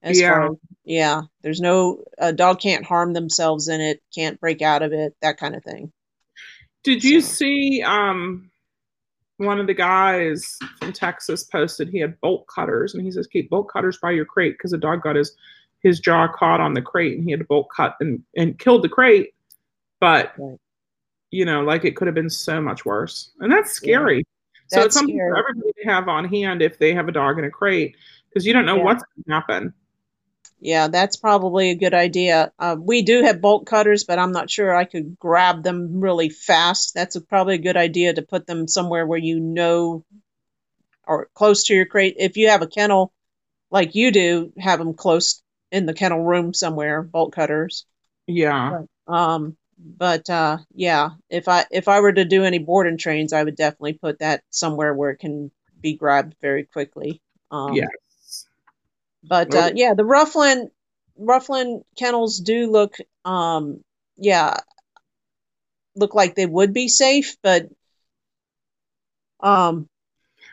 As yeah. Far, yeah. There's no a dog can't harm themselves in it, can't break out of it, that kind of thing. Did you so. see um one of the guys from Texas posted he had bolt cutters and he says keep bolt cutters by your crate because the dog got his his jaw caught on the crate and he had to bolt cut and, and killed the crate. But right. You know, like it could have been so much worse. And that's scary. Yeah. So it's something scary. for everybody to have on hand if they have a dog in a crate because you don't know yeah. what's going to happen. Yeah, that's probably a good idea. Uh, we do have bolt cutters, but I'm not sure I could grab them really fast. That's a, probably a good idea to put them somewhere where you know or close to your crate. If you have a kennel like you do, have them close in the kennel room somewhere, bolt cutters. Yeah. But, um, but uh, yeah, if I if I were to do any board and trains, I would definitely put that somewhere where it can be grabbed very quickly. Um, yes. But uh, yeah, the Ruff Land Roughland kennels do look, um, yeah, look like they would be safe, but um,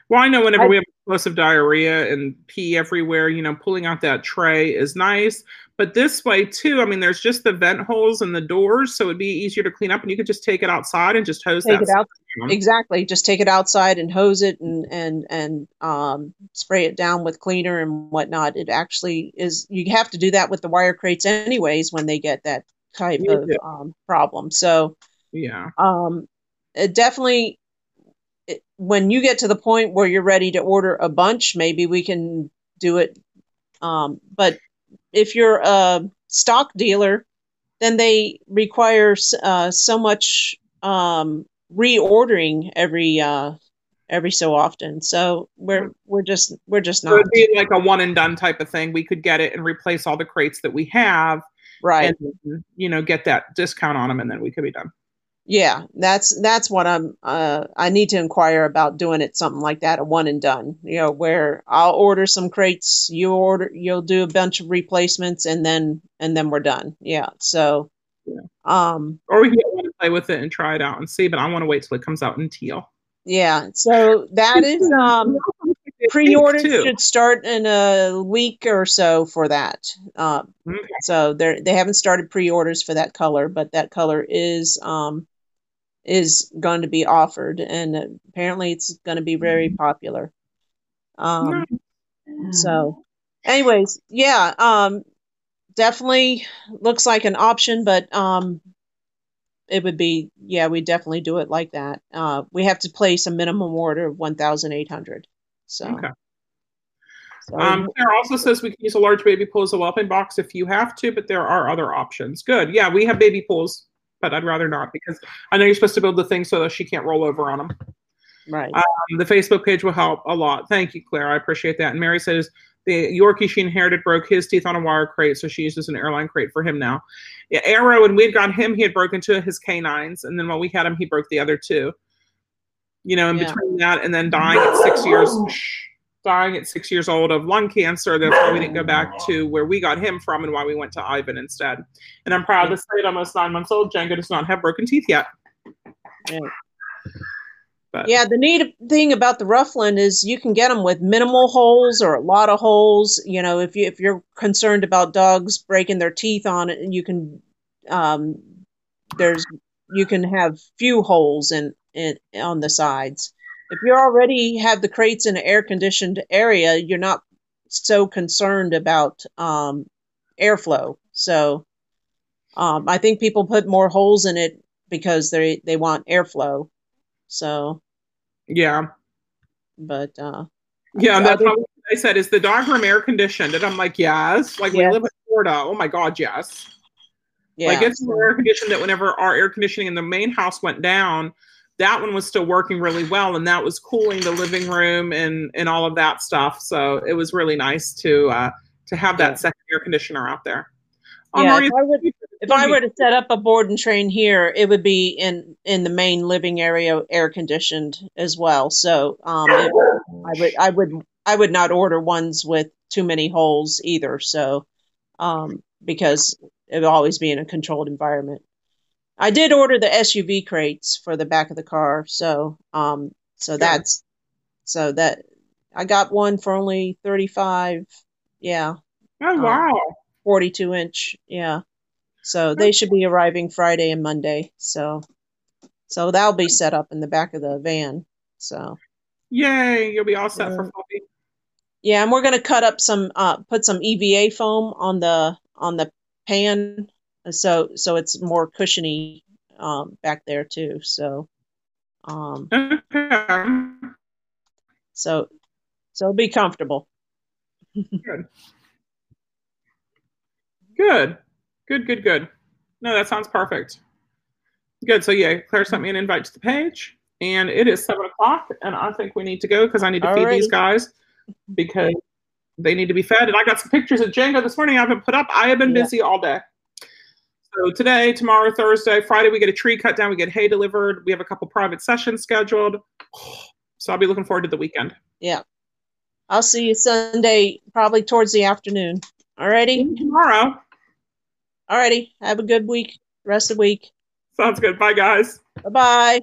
well, I know whenever I, we have explosive diarrhea and pee everywhere, you know, pulling out that tray is nice. But this way too, I mean, there's just the vent holes and the doors, so it'd be easier to clean up, and you could just take it outside and just hose take it out. Exactly, just take it outside and hose it and and and um, spray it down with cleaner and whatnot. It actually is. You have to do that with the wire crates anyways when they get that type of um, problem. So yeah, um, it definitely when you get to the point where you're ready to order a bunch, maybe we can do it. Um, but if you're a stock dealer, then they require uh, so much um, reordering every uh, every so often. So we're we're just we're just not. So it'd be like a one and done type of thing. We could get it and replace all the crates that we have, right? And you know, get that discount on them, and then we could be done yeah that's that's what i'm uh, i need to inquire about doing it something like that a one and done you know where i'll order some crates you order you'll do a bunch of replacements and then and then we're done yeah so yeah. um or we can play with it and try it out and see but i want to wait till it comes out in teal yeah so that is um pre-orders should start in a week or so for that um, okay. so they they haven't started pre-orders for that color but that color is um is going to be offered, and apparently it's going to be very mm-hmm. popular. Um, so, anyways, yeah, um, definitely looks like an option, but um, it would be yeah, we definitely do it like that. Uh, we have to place a minimum order of one thousand eight hundred. So. Okay. So, um, Claire also says we can use a large baby pool as a whelping box if you have to, but there are other options. Good. Yeah, we have baby pools but I'd rather not because I know you're supposed to build the thing so that she can't roll over on them. Right. Um, the Facebook page will help a lot. Thank you, Claire. I appreciate that. And Mary says the Yorkie she inherited broke his teeth on a wire crate, so she uses an airline crate for him now. Yeah, Arrow, when we had got him, he had broken two of his canines, and then while we had him, he broke the other two. You know, in Yeah. between that and then dying at six years, dying at six years old of lung cancer. That's why we didn't go back to where we got him from, and why we went to Ivan instead. And I'm proud to say, at almost nine months old, Django does not have broken teeth yet. Yeah. But Yeah, the neat thing about the Ruff Land is you can get them with minimal holes or a lot of holes. You know, if you if you're concerned about dogs breaking their teeth on it, you can um, there's you can have few holes in, in on the sides. If you already have the crates in an air conditioned area, you're not so concerned about um, airflow. So um, I think people put more holes in it because they they want airflow. So, yeah, but uh, yeah, and that's how I said, "Is the dog room air conditioned?" And I'm like, "Yes." Like Yeah. we live in Florida. Oh my god, yes. yeah, like it's so air conditioned that whenever our air conditioning in the main house went down, that one was still working really well, and that was cooling the living room and and all of that stuff. So it was really nice to uh, to have that second air conditioner out there. Oh, yeah, if I would if I were to set up a board and train here, it would be in in the main living area, air conditioned as well. So um, it, I would I would I would not order ones with too many holes either. So um, because it would always be in a controlled environment. I did order the SUV crates for the back of the car, so um, so that's so that I got one for only thirty five. Yeah, oh wow, 42 inch yeah so they should be arriving friday and monday so so that'll be set up in the back of the van so yay! You'll be all set for Yeah. Fluffy. yeah and we're going to cut up some uh put some eva foam on the on the pan so so it's more cushiony um back there too so um so so be comfortable Good. Good, good, good. Good. No, that sounds perfect. Good. So yeah, Claire sent me an invite to the page, and it is seven o'clock, and I think we need to go because I need to feed these guys because they need to be fed. And I got some pictures of Django this morning I haven't put up. I have been Yeah. busy all day. So today, tomorrow, Thursday, Friday, we get a tree cut down, we get hay delivered, we have a couple private sessions scheduled. So I'll be looking forward to the weekend. yeah i'll see you sunday probably towards the afternoon alrighty Tomorrow. alrighty have a good week rest of the week Sounds good. Bye guys. bye bye